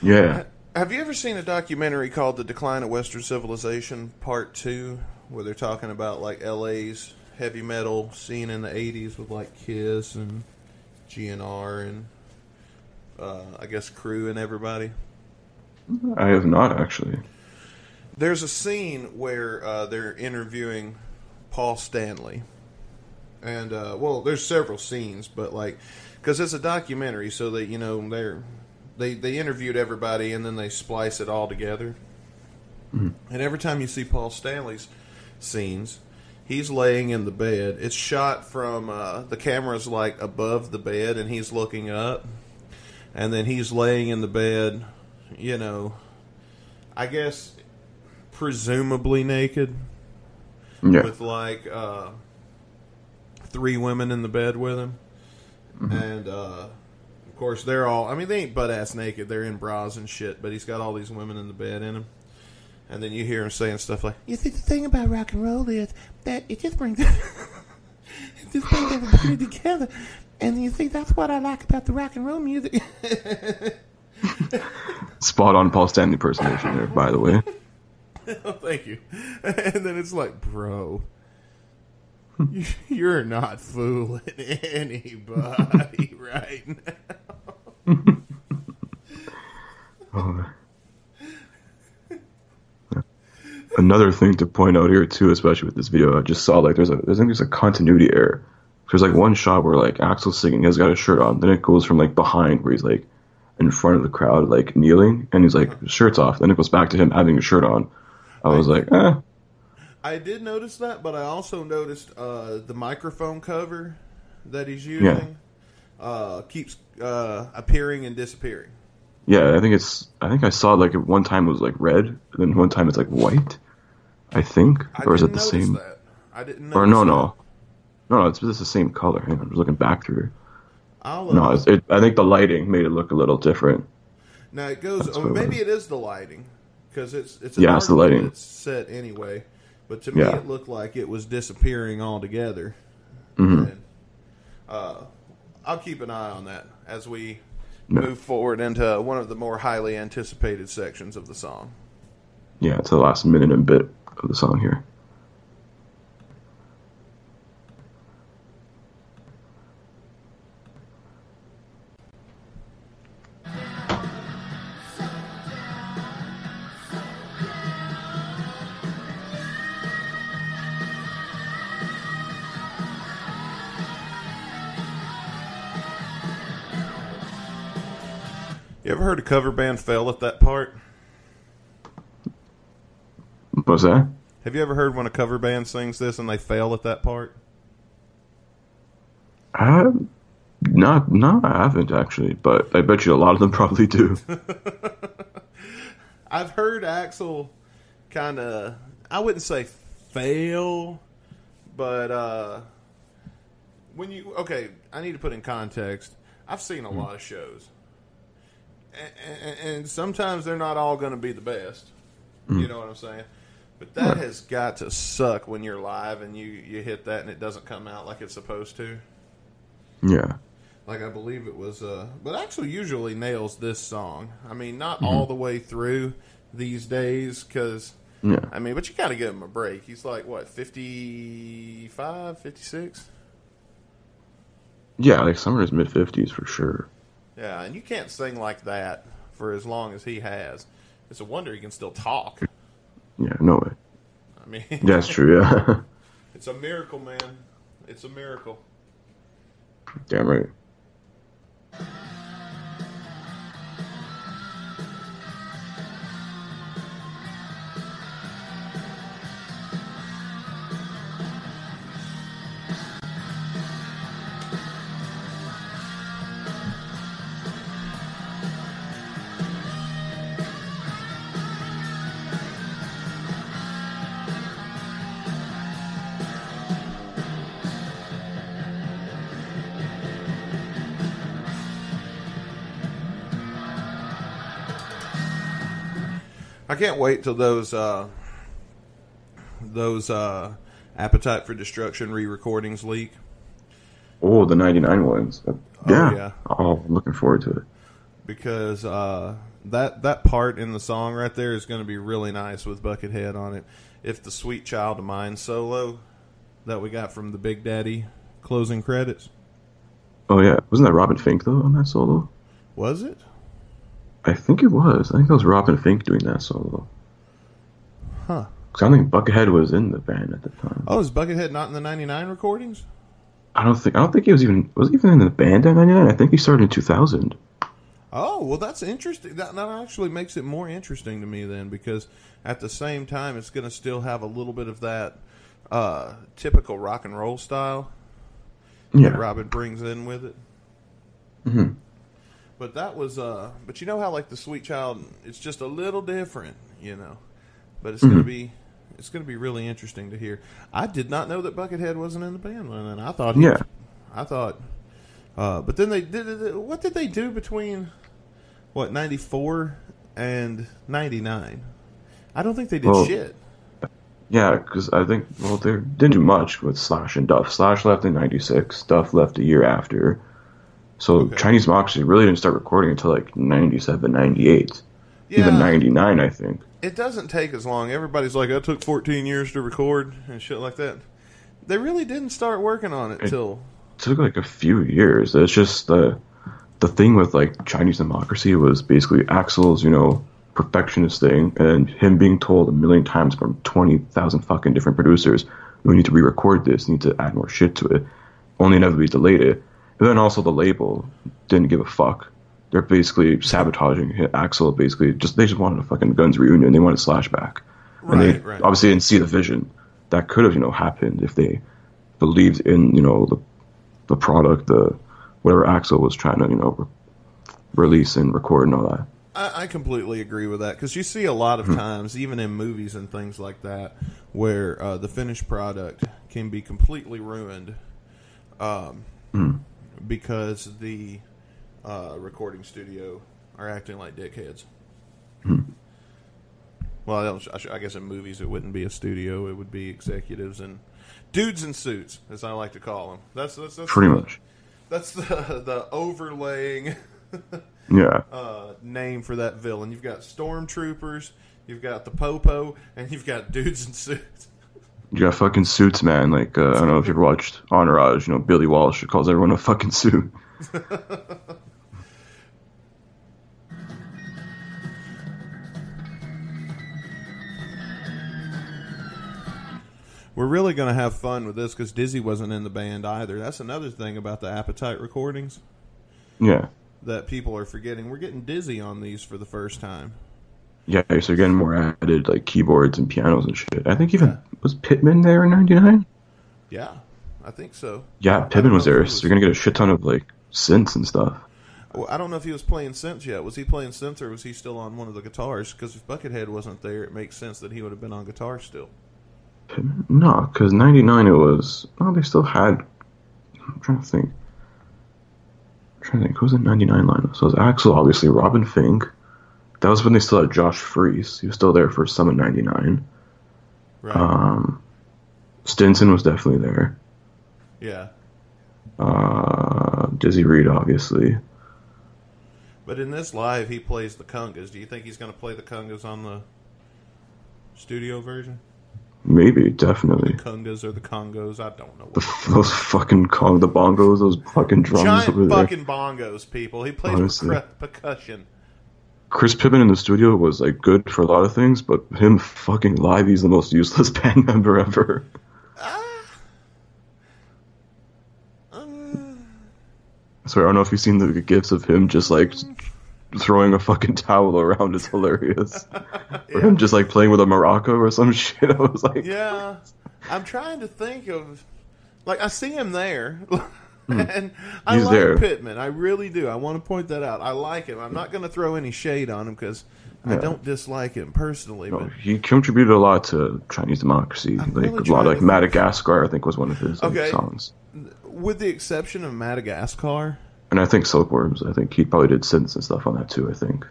Yeah. Have you ever seen a documentary called The Decline of Western Civilization Part 2 where they're talking about like LA's heavy metal scene in the 80s with like Kiss and GNR and uh, I guess Crew and everybody? I have not actually. There's a scene where uh, they're interviewing Paul Stanley. And uh, well, there's several scenes, but like cuz it's a documentary so they, you know, they're they they interviewed everybody and then they splice it all together. And every time you see Paul Stanley's scenes, he's laying in the bed. It's shot from uh, the camera's like above the bed, and he's looking up, and then he's laying in the bed. You know, I guess presumably naked Yeah. with like uh, three women in the bed with him, and uh, of course they're all. I mean, they ain't butt ass naked; they're in bras and shit. But he's got all these women in the bed in him, and then you hear him saying stuff like, "You see, the thing about rock and roll is that it just brings it just brings everybody together." And you see, that's what I like about the rock and roll music. Spot on Paul Stanley impersonation there, by the way. thank you. And then it's like, bro, you- you're not fooling anybody right now. Another thing to point out here too, especially with this video, I just saw like there's a I think there's a continuity error There's like one shot where like Axl's singing, he's got his shirt on, then it goes from like behind where he's like in front of the crowd, like kneeling, and he's like shirt's off. Then it goes back to him having a shirt on. I was like, eh, I did notice that, but I also noticed uh, the microphone cover that he's using uh, keeps uh, appearing and disappearing. yeah. I think it's. I think I saw like at one time it was like red, and then one time it's like white. I think, I or is it the same? that. I didn't. Or no, that. no, no, no. It's just the same color. I'm just looking back through. I'll, No, it, I think the lighting made it look a little different. Now it goes. Oh, maybe it is the lighting because it's it's a Yeah, it's the lighting. It's set anyway, but to me Yeah. it looked like it was disappearing altogether. Mhm. And, uh, I'll keep an eye on that as we Yeah. move forward into one of the more highly anticipated sections of the song. Yeah, it's the last minute and bit of the song here. Heard a cover band fail at that part? What's that? Have you ever heard when a cover band sings this and they fail at that part? Uh, not, no, I haven't actually, but I bet you a lot of them probably do. I've heard Axl kind of, I wouldn't say fail, but uh, when you, okay, I need to put in context. I've seen a lot of shows, and, and sometimes they're not all going to be the best. You know what I'm saying? But that has got to suck when you're live and you, you hit that and it doesn't come out like it's supposed to. yeah, Like I believe it was, uh, but actually usually nails this song. I mean, not all the way through these days, because yeah, I mean, but you got to give him a break. He's like what 55, 56? yeah. Like some of his mid fifties for sure. Yeah, and you can't sing like that for as long as he has. It's a wonder he can still talk. Yeah, no way. I mean, that's true. Yeah, it's a miracle, man. It's a miracle. damn right. Can't wait till those uh, those uh, Appetite for Destruction re-recordings leak. Oh, the '99 ones. Uh, yeah. yeah. Oh, I'm looking forward to it. because uh, that that part in the song right there is going to be really nice with Buckethead on it. If the "Sweet Child of Mine" solo that we got from the Big Daddy closing credits Oh yeah, wasn't that Robin Finck though on that solo? was it? I think it was. I think that was Robin Finck doing that solo. Huh. Because I don't think Buckethead was in the band at the time. Oh, is Buckethead not in the '99 recordings? I don't think I don't think he was even was he even in the band in '99. I think he started in 2000. Oh, well, that's interesting. That, that actually makes it more interesting to me then, because at the same time, it's going to still have a little bit of that uh, typical rock and roll style Yeah. that Robin brings in with it. Mhm. But that was, uh, but you know how like the Sweet Child, it's just a little different, you know. But it's going to be, it's to be really interesting to hear. I did not know that Buckethead wasn't in the band, and I thought, Yeah. I thought, uh, but then they did. What did they do between what ninety four and ninety nine? I don't think they did Well, shit. Yeah, because I think well they didn't do much with Slash and Duff. Slash left in '96. Duff left a year after. So Okay. Chinese Democracy really didn't start recording until like 97, 98. Yeah, Even 99, I think. it doesn't take as long. Everybody's like, "I took fourteen years to record and shit like that." They really didn't start working on it It- till It took like a few years. It's just the the thing with like Chinese Democracy was basically Axl's, you know, perfectionist thing, and him being told a million times from twenty thousand fucking different producers, "We need to re-record this. Need to add more shit to it." only inevitably delayed it. And then also the label didn't give a fuck. They're basically sabotaging Axl. Basically, just they just wanted a fucking Guns reunion. They wanted Slash back, and they Right, obviously didn't see the vision that could have you know happened if they believed in you know the the product, the whatever Axl was trying to you know re- release and record and all that. I, I completely agree with that because you see a lot of times, even in movies and things like that, where uh, the finished product can be completely ruined um, because the uh, recording studio are acting like dickheads. Well, I, don't, I, sh- I guess in movies it wouldn't be a studio; it would be executives and dudes in suits, as I like to call them. That's that's, that's Pretty the, much, That's the the overlaying yeah. uh, name for that villain. You've got stormtroopers, you've got the popo, and you've got dudes in suits. You got fucking suits, man. Like uh, I don't know if you ever watched Entourage. You know, Billy Walsh calls everyone a fucking suit. We're really going to have fun with this because Dizzy wasn't in the band either. That's another thing about the Appetite recordings Yeah, that people are forgetting. We're getting Dizzy on these for the first time. Yeah. So you're getting more added like keyboards and pianos and shit. I think even was Pitman there in '99. Yeah, I think so. Yeah, Pitman was there. he So you're gonna get a shit ton of like synths and stuff. Well, I don't know if he was playing synths yet. Was he playing synths or was he still on one of the guitars? Because if Buckethead wasn't there, it makes sense that he would have been on guitar still. Pitman? No, because '99 it was. Oh, they still had. I'm trying to think. I'm trying to think. Who was in '99 lineup? So it was Axl, obviously. Robin Finck. That was when they still had Josh Freese. He was still there for Summit '99. Right. Um, Stinson was definitely there. yeah. Uh, Dizzy Reed, obviously. But in this live, he plays the congas. Do you think he's going to play the congas on the studio version? Maybe, definitely. Congas or the congos? I don't know. The, those fucking Kong, the bongos, those fucking drums Giant over there. fucking bongos, people. He plays percu- percussion. Chris Pitman in the studio was like good for a lot of things, but him fucking live, he's the most useless band member ever. Ah. I swear, I don't know if you've seen the gifs of him just like throwing a fucking towel around. It's hilarious. Or him just like playing with a maraca or some shit. I was like, Yeah. I'm trying to think of. Like, I see him there. and I Hmm. He's like there. Pitman. I really do. I want to point that out. I like him. I'm not going to throw any shade on him because I don't dislike him personally. no, But he contributed a lot to Chinese democracy. I'm like really a lot, like Madagascar, I think was one of his like, Okay. songs. with the exception of Madagascar, And I think Silkworms. I think he probably did synths and stuff on that too. I think.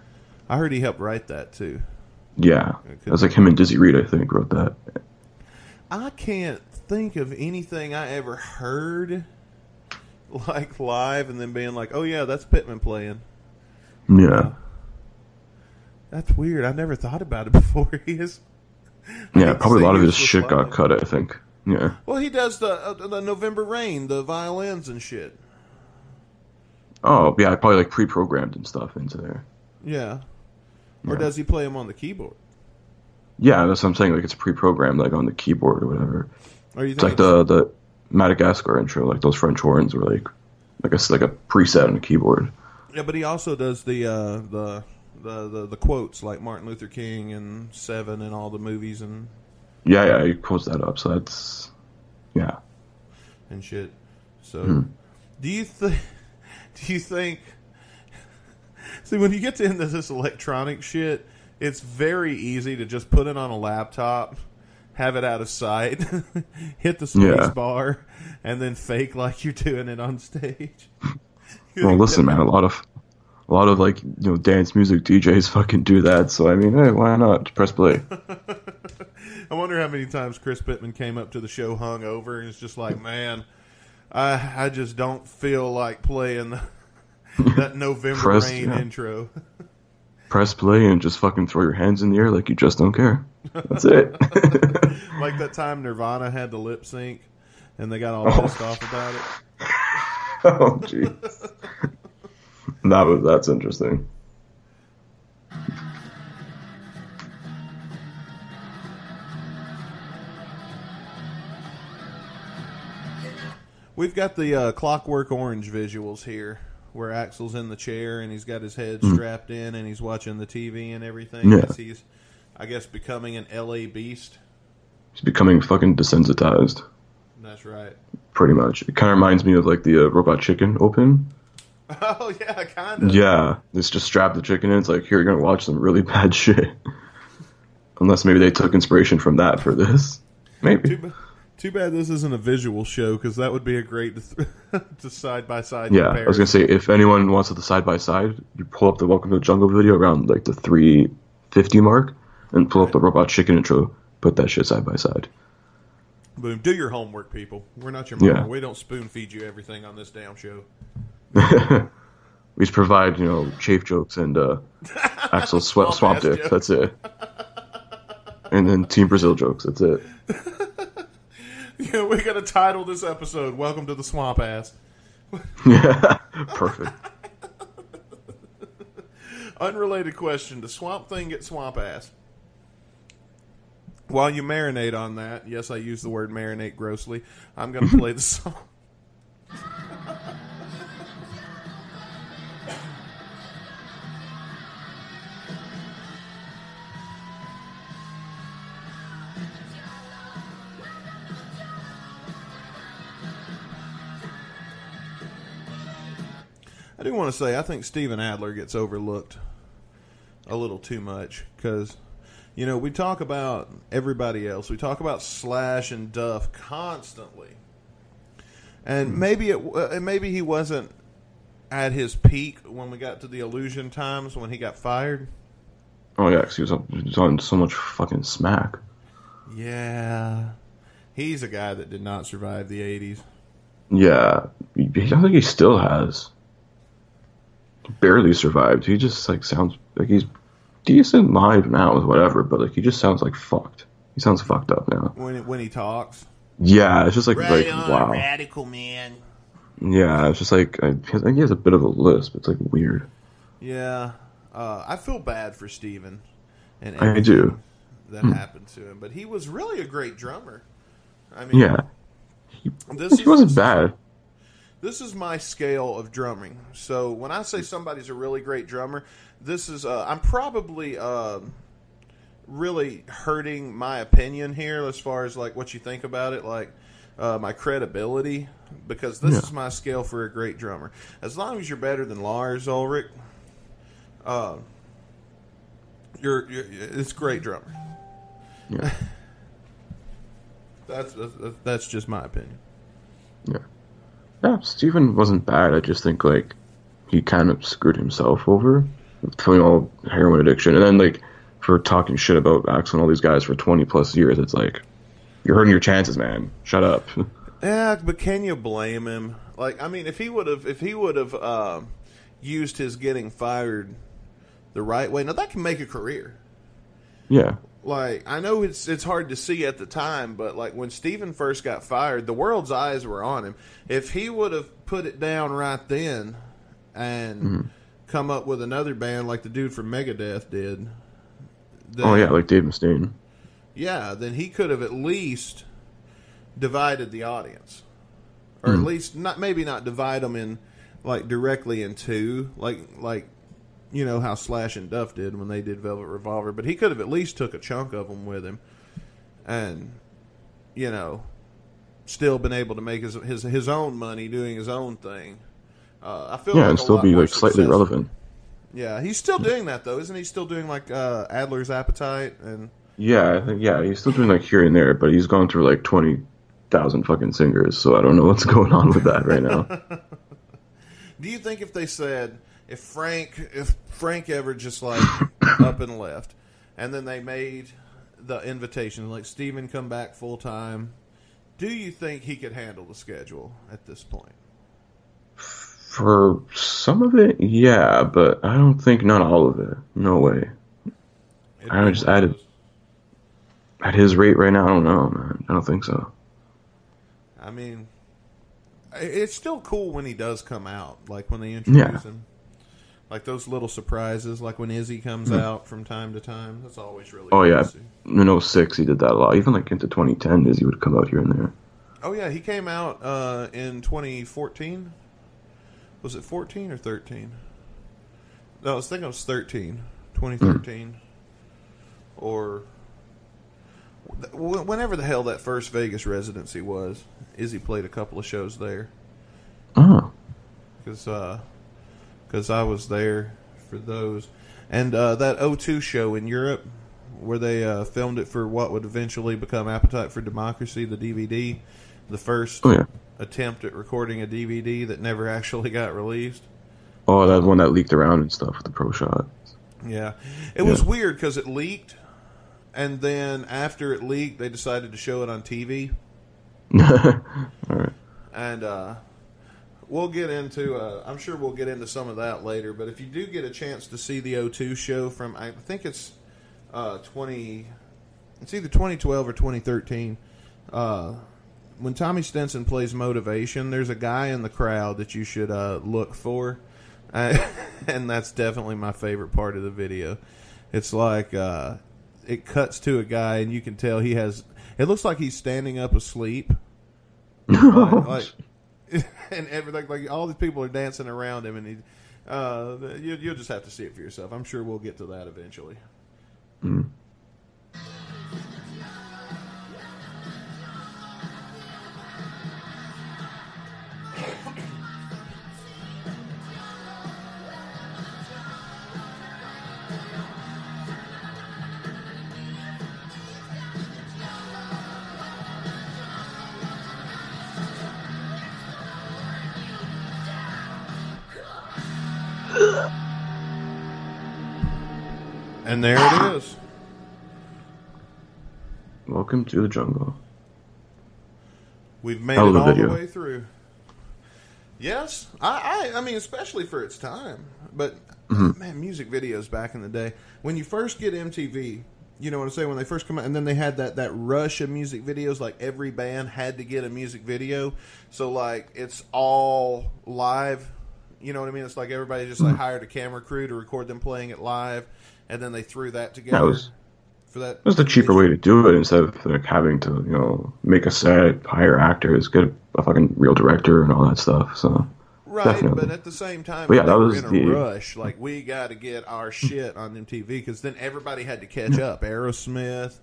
I heard he helped write that too. Yeah, it was like him and Dizzy Reed. I think wrote that. I can't think of anything I ever heard like live and then being like, "Oh yeah, that's Pitman playing." Yeah, That's weird. I never thought about it before. He is. yeah. Probably a lot of his shit got cut. I think. Yeah. Well, he does the uh, the November Rain, the violins and shit. Oh yeah, probably like pre-programmed and stuff into there. Yeah. Or Yeah. does he play them on the keyboard? Yeah, that's what I'm saying. Like it's pre-programmed, like on the keyboard or whatever. Or you It's like the the Madagascar intro, like those French horns were like, like a like a preset on a keyboard. Yeah, but he also does the uh, the, the the the quotes like Martin Luther King and Seven and all the movies and Yeah, yeah, he pulls that up. So that's yeah. and shit. So, Hmm. do you think? Do you think? See, when you get to into this electronic shit, it's very easy to just put it on a laptop, have it out of sight, hit the space Yeah. bar, and then fake like you're doing it on stage. Well, listen, man, a lot of a lot of like you know dance music DJs fucking do that. So I mean, hey, why not press play? I wonder how many times Chris Pitman came up to the show hung over and it's just like, man, I I just don't feel like playing the, that November Press- Rain yeah. intro. press play and just fucking throw your hands in the air like you just don't care. That's it. like that time Nirvana had the lip sync and they got all pissed off about it. oh jeez. that was that's interesting. We've got the uh, Clockwork Orange visuals here, where Axl's in the chair and he's got his head strapped in and he's watching the TV and everything. Yeah. As he's, I guess, becoming an LA beast. He's becoming fucking desensitized, That's right. pretty much. It kind of reminds me of like the uh, Robot Chicken open. Oh yeah, kind of. Yeah, it's just strap the chicken in. It's like here you're gonna watch some really bad shit. Unless maybe they took inspiration from that for this. Maybe. Too, too bad this isn't a visual show because that would be a great to side by side. Yeah, I was gonna say if anyone wants the side by side, you pull up the Welcome to the Jungle video around like the 350 mark, and pull up the Robot Chicken intro. Put that shit side by side. Boom. Do your homework, people. We're not your mama. Yeah. We don't spoon feed you everything on this damn show. We just provide you know chafe jokes and uh, Axl swamp, Swamp dick. jokes. That's it. And then Team Brazil jokes. That's it. Yeah, we got to title this episode "Welcome to the Swamp Ass." Yeah, perfect. Unrelated question: Does Swamp Thing get swamp ass? While you marinate on that, yes, I use the word marinate grossly. I'm going to play the song. I do want to say I think Steven Adler gets overlooked a little too much because you know we talk about everybody else. We talk about Slash and Duff constantly, and maybe it uh, maybe he wasn't at his peak when we got to the Illusion times when he got fired. Oh yeah, he was on, he was on so much fucking smack. Yeah, he's a guy that did not survive the '80s. Yeah, I don't think he still has. Barely survived. He just like sounds like he's decent live now with whatever, but like he just sounds like fucked. He sounds fucked up now. When when he talks, Yeah, it's just like like wow. radical man. Yeah, it's just like I, I think he has a bit of a lisp. It's like weird. Yeah, uh, I feel bad for Steven and I do. that Hmm. happened to him, but he was really a great drummer. I mean, Yeah, this he wasn't bad. This is my scale of drumming. So when I say somebody's a really great drummer, this is uh, I'm probably uh, really hurting my opinion here as far as like what you think about it, like uh, my credibility, because this Yeah. is my scale for a great drummer. As long as you're better than Lars Ulrich, uh, you're, you're it's great drummer. Yeah, That's that's, that's just my opinion. yeah, yeah. Steven wasn't bad. I just think like he kind of screwed himself over, you all heroin addiction, and then like for talking shit about Axl and all these guys for twenty plus years. It's like you're hurting your chances, man. Shut up. Yeah, but can you blame him? Like, I mean, if he would have, if he would have uh, used his getting fired the right way, now that can make a career. yeah, Like, I know it's it's hard to see at the time, but like when Steven first got fired, the world's eyes were on him. If he would have put it down right then and mm-hmm. come up with another band like the dude from Megadeth did, then, oh yeah, like Dave Mustaine. yeah, then he could have at least divided the audience, or at mm. least not maybe not divide them in like directly in two, like like you know how Slash and Duff did when they did Velvet Revolver. But he could have at least took a chunk of them with him, and you know, still been able to make his his his own money doing his own thing. Uh, I feel Yeah, like and still be like slightly successful. relevant. Yeah, he's still doing that though, isn't he? Still doing like uh, Adler's Appetite and. Yeah, I think yeah, he's still doing like here and there, but he's gone through like twenty thousand fucking singers, so I don't know what's going on with that right now. Do you think if they said if Frank if Frank ever just like up and left, and then they made the invitation like Steven come back full time, do you think he could handle the schedule at this point? For some of it, yeah, but I don't think not all of it. No way. It'd I be just added- At his rate right now, I don't know, man. I don't think so. I mean, it's still cool when he does come out, like when they introduce Yeah. him. Like those little surprises, like when Izzy comes hmm. out from time to time. That's always really. Oh yeah, in 06 he did that a lot. Even like into 2010, Izzy would come out here and there. Oh yeah, he came out uh, in 2014. Was it 14 or 13? No, I was thinking it was 13. 2013. Hmm. Or wh- whenever the hell that first Vegas residency was. Izzy played a couple of shows there Oh, because uh, because I was there for those, and uh, that O2 show in Europe where they uh, filmed it for what would eventually become Appetite for Democracy, the DVD, the first oh yeah. attempt at recording a DVD that never actually got released. Oh, that one that leaked around and stuff with the pro shot. Yeah, it was weird because it leaked, and then after it leaked, they decided to show it on TV. All right. and uh, we'll get into. Uh, I'm sure we'll get into some of that later. But if you do get a chance to see the O2 show from, I think it's uh, 20. It's either 2012 or 2013. Uh, when Tommy Stinson plays Motivation, there's a guy in the crowd that you should uh, look for, and that's definitely my favorite part of the video. It's like uh, it cuts to a guy, and you can tell he has. It looks like he's standing up asleep like, like and everything like all these people are dancing around him and he uh you, you'll just have to see it for yourself. I'm sure we'll get to that eventually. And Welcome to the jungle. we've made it all the video. way through yes i i, I mean especially for its time but Mm-hmm. man music videos back in the day when you first get mtv you know what I'm saying? When they first come out, and then they had that, that rush of music videos. Like every band had to get a music video, so like it's all live. You know what I mean? It's like everybody just Mm-hmm. like hired a camera crew to record them playing it live, and then they threw that together was- for that. That's the cheaper way to do it instead of like having to, you know, make a set, hire actors, get a fucking real director and all that stuff. So Right, Definitely. but at the same time, But yeah, that were was in a the- rush. Like we got to get our shit on MTV because then everybody had to catch up. Aerosmith,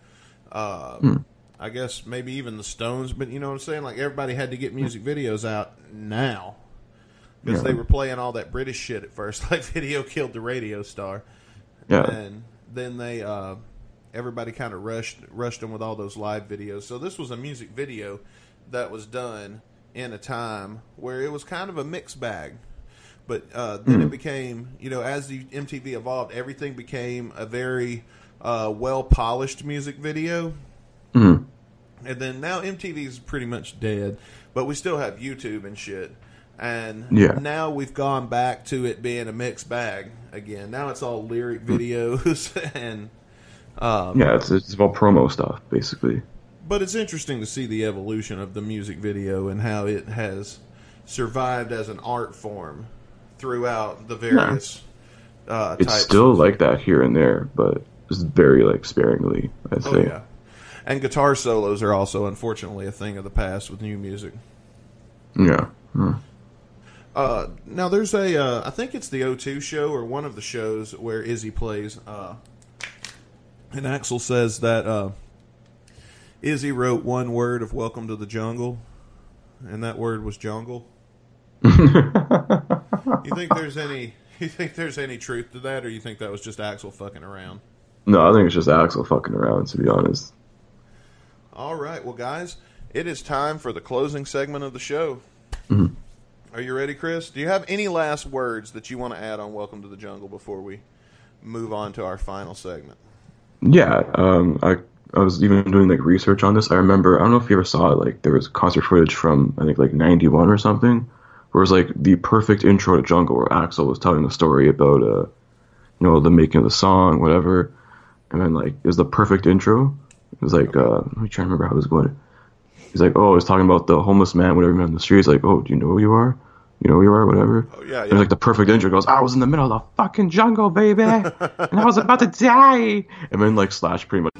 uh. I guess maybe even the Stones. But you know what I'm saying? Like everybody had to get music videos out now because Yeah. they were playing all that British shit at first. Like video killed the radio star, yeah, and then they uh, everybody kind of rushed rushed them with all those live videos. So this was a music video that was done in a time where it was kind of a mixed bag. But uh, then it became, you know, as the MTV evolved, everything became a very uh, well polished music video. Mhm. And then now MTV is pretty much dead, but we still have YouTube and shit. And Yeah. now we've gone back to it being a mixed bag again. Now it's all lyric videos and um, yeah. It's it's all promo stuff basically. but it's interesting to see the evolution of the music video and how it has survived as an art form throughout the various uh, It's types. still like that here and there, but it's very like sparingly. I oh think. yeah, and guitar solos are also unfortunately a thing of the past with new music. Yeah. Hmm. Uh, now there's a, uh, I think it's the O2 show or one of the shows where Izzy plays, uh, and Axl says that uh, Izzy wrote one word of "Welcome to the Jungle," and that word was jungle. you think there's any? You think there's any truth to that, or you think that was just Axl fucking around? No, I think it's just Axl fucking around. To be honest. All right, well, guys, it is time for the closing segment of the show. Are you ready, Chris? Do you have any last words that you want to add on Welcome to the Jungle before we move on to our final segment? Yeah, um, I I was even doing like research on this. I remember I don't know if you ever saw it. Like there was concert footage from I think like '91 or something, where it was like the perfect intro to Jungle, where Axl was telling the story about uh, you know, the making of the song, whatever, and then like it was the perfect intro. It was like uh, let me try to remember how it was going. He's like, oh, he's talking about the homeless man, whatever man on the street. He's like, oh, do you know who you are? You know who you are, whatever. Oh, yeah, And yeah. like the perfect intro goes, I was in the middle of the fucking jungle, baby, and I was about to die. And then like Slash pretty much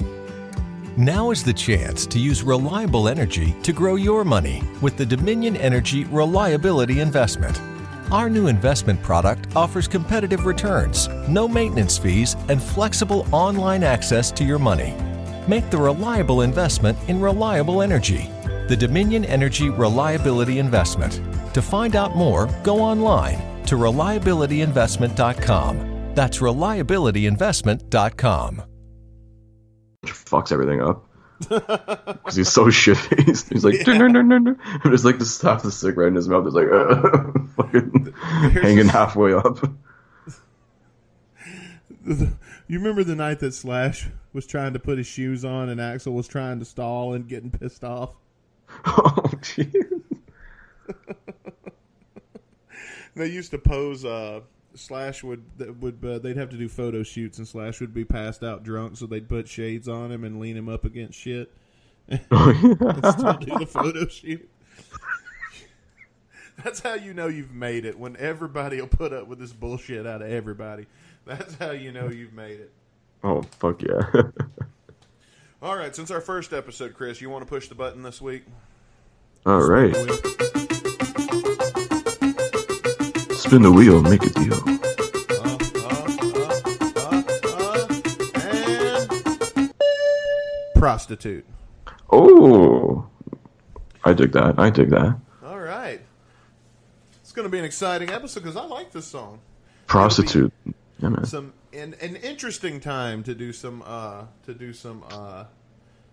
Now is the chance to use reliable energy to grow your money with the Dominion Energy Reliability Investment. Our new investment product offers competitive returns, no maintenance fees, and flexible online access to your money. Make the reliable investment in reliable energy. The Dominion Energy Reliability Investment. To find out more, go online to reliabilityinvestment.com. That's reliabilityinvestment.com. fucks everything up because he's so shit faced. He's like, no, no, no, no. And there's like this half the cigarette in his mouth. It's like, uh, fucking hanging halfway up. You remember the night that Slash was trying to put his shoes on and Axl was trying to stall and getting pissed off? oh, jeez. They used to pose. Uh, Slash would would uh, they'd have to do photo shoots, and Slash would be passed out drunk, so they'd put shades on him and lean him up against shit. And still do the photo shoot. That's how you know you've made it. When everybody will put up with this bullshit out of everybody. That's how you know you've made it. Oh, fuck yeah. All right, since our first episode, Chris, you want to push the button this week? All right. Spin the wheel, make a deal. And prostitute. Oh, I dig that. I dig that. All right. It's going to be an exciting episode because I like this song. Prostitute. Yeah, man. Some an, an interesting time to do some uh to do some uh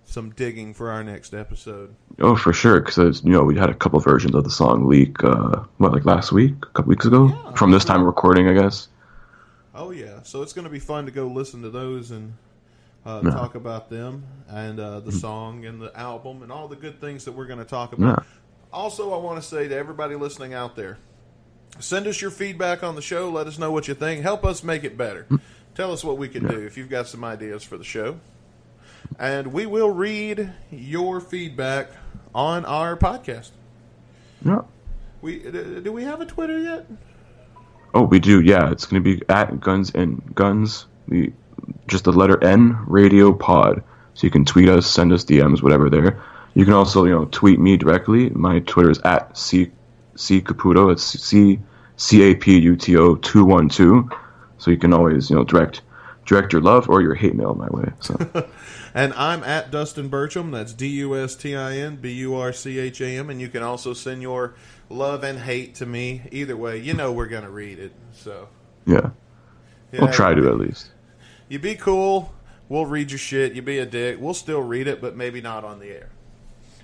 some digging for our next episode. Oh, for sure. Because you know we had a couple versions of the song leak. Uh, what, like last week, a couple weeks ago, Yeah. from this time of recording, I guess. Oh yeah, so it's going to be fun to go listen to those and uh, Yeah. talk about them and uh, the song and the album and all the good things that we're going to talk about. Yeah. Also, I want to say to everybody listening out there, send us your feedback on the show. Let us know what you think. Help us make it better. Tell us what we can do if you've got some ideas for the show. And we will read your feedback on our podcast. Yeah. We do we have a Twitter yet? Oh, we do. Yeah, it's gonna be at Guns and Guns. We just the letter N Radio Pod. So you can tweet us, send us DMs, whatever. There. You can also you know tweet me directly. My Twitter is at c c caputo. It's c c a p u t o two one two. So you can always you know direct direct your love or your hate mail my way. So And I'm at Dustin Burcham. That's D U S T I N B U R C H A M. And you can also send your love and hate to me. Either way, you know we're going to read it. So, yeah, yeah, we'll try to at least. You be cool. We'll read your shit. You be a dick. We'll still read it, but maybe not on the air.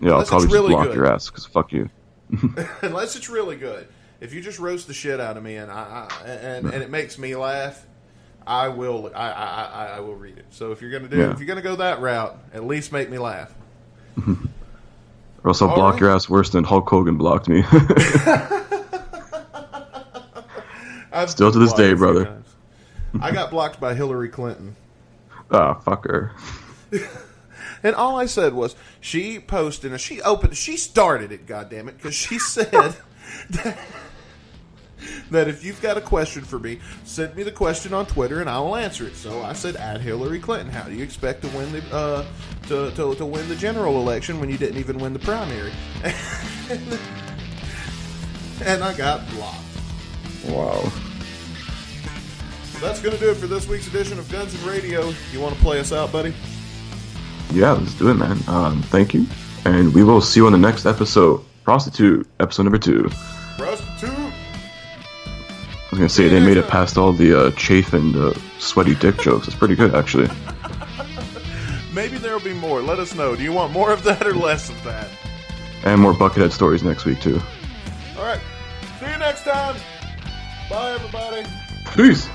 Yeah, I'll Unless it's probably just really block good. your ass because fuck you. Unless it's really good. If you just roast the shit out of me and I, I and, and it makes me laugh, I will I, I, I, I will read it. So if you're gonna do Yeah. if you're gonna go that route, at least make me laugh. Or else I'll All block right. your ass worse than Hulk Hogan blocked me. I've Still to this day, blocked a few brother. I got blocked by Hillary Clinton. ah, fuck her. And all I said was she posted and she opened she started it, goddammit, because she said that, that if you've got a question for me, send me the question on Twitter and I will answer it. So I said at Hillary Clinton, how do you expect to win the uh, to, to, to win the general election when you didn't even win the primary? and I got blocked. Wow. So that's gonna do it for this week's edition of Guns and Radio. You want to play us out, buddy? Yeah, let's do it, man. Um, thank you. And we will see you on the next episode. Prostitute, episode number two. Prostitute. I was gonna say they made it past all the uh, chafe and uh, sweaty dick jokes. It's pretty good, actually. Maybe there'll be more. Let us know. Do you want more of that or less of that? And more buckethead stories next week too. All right. See you next time. Bye, everybody. Peace.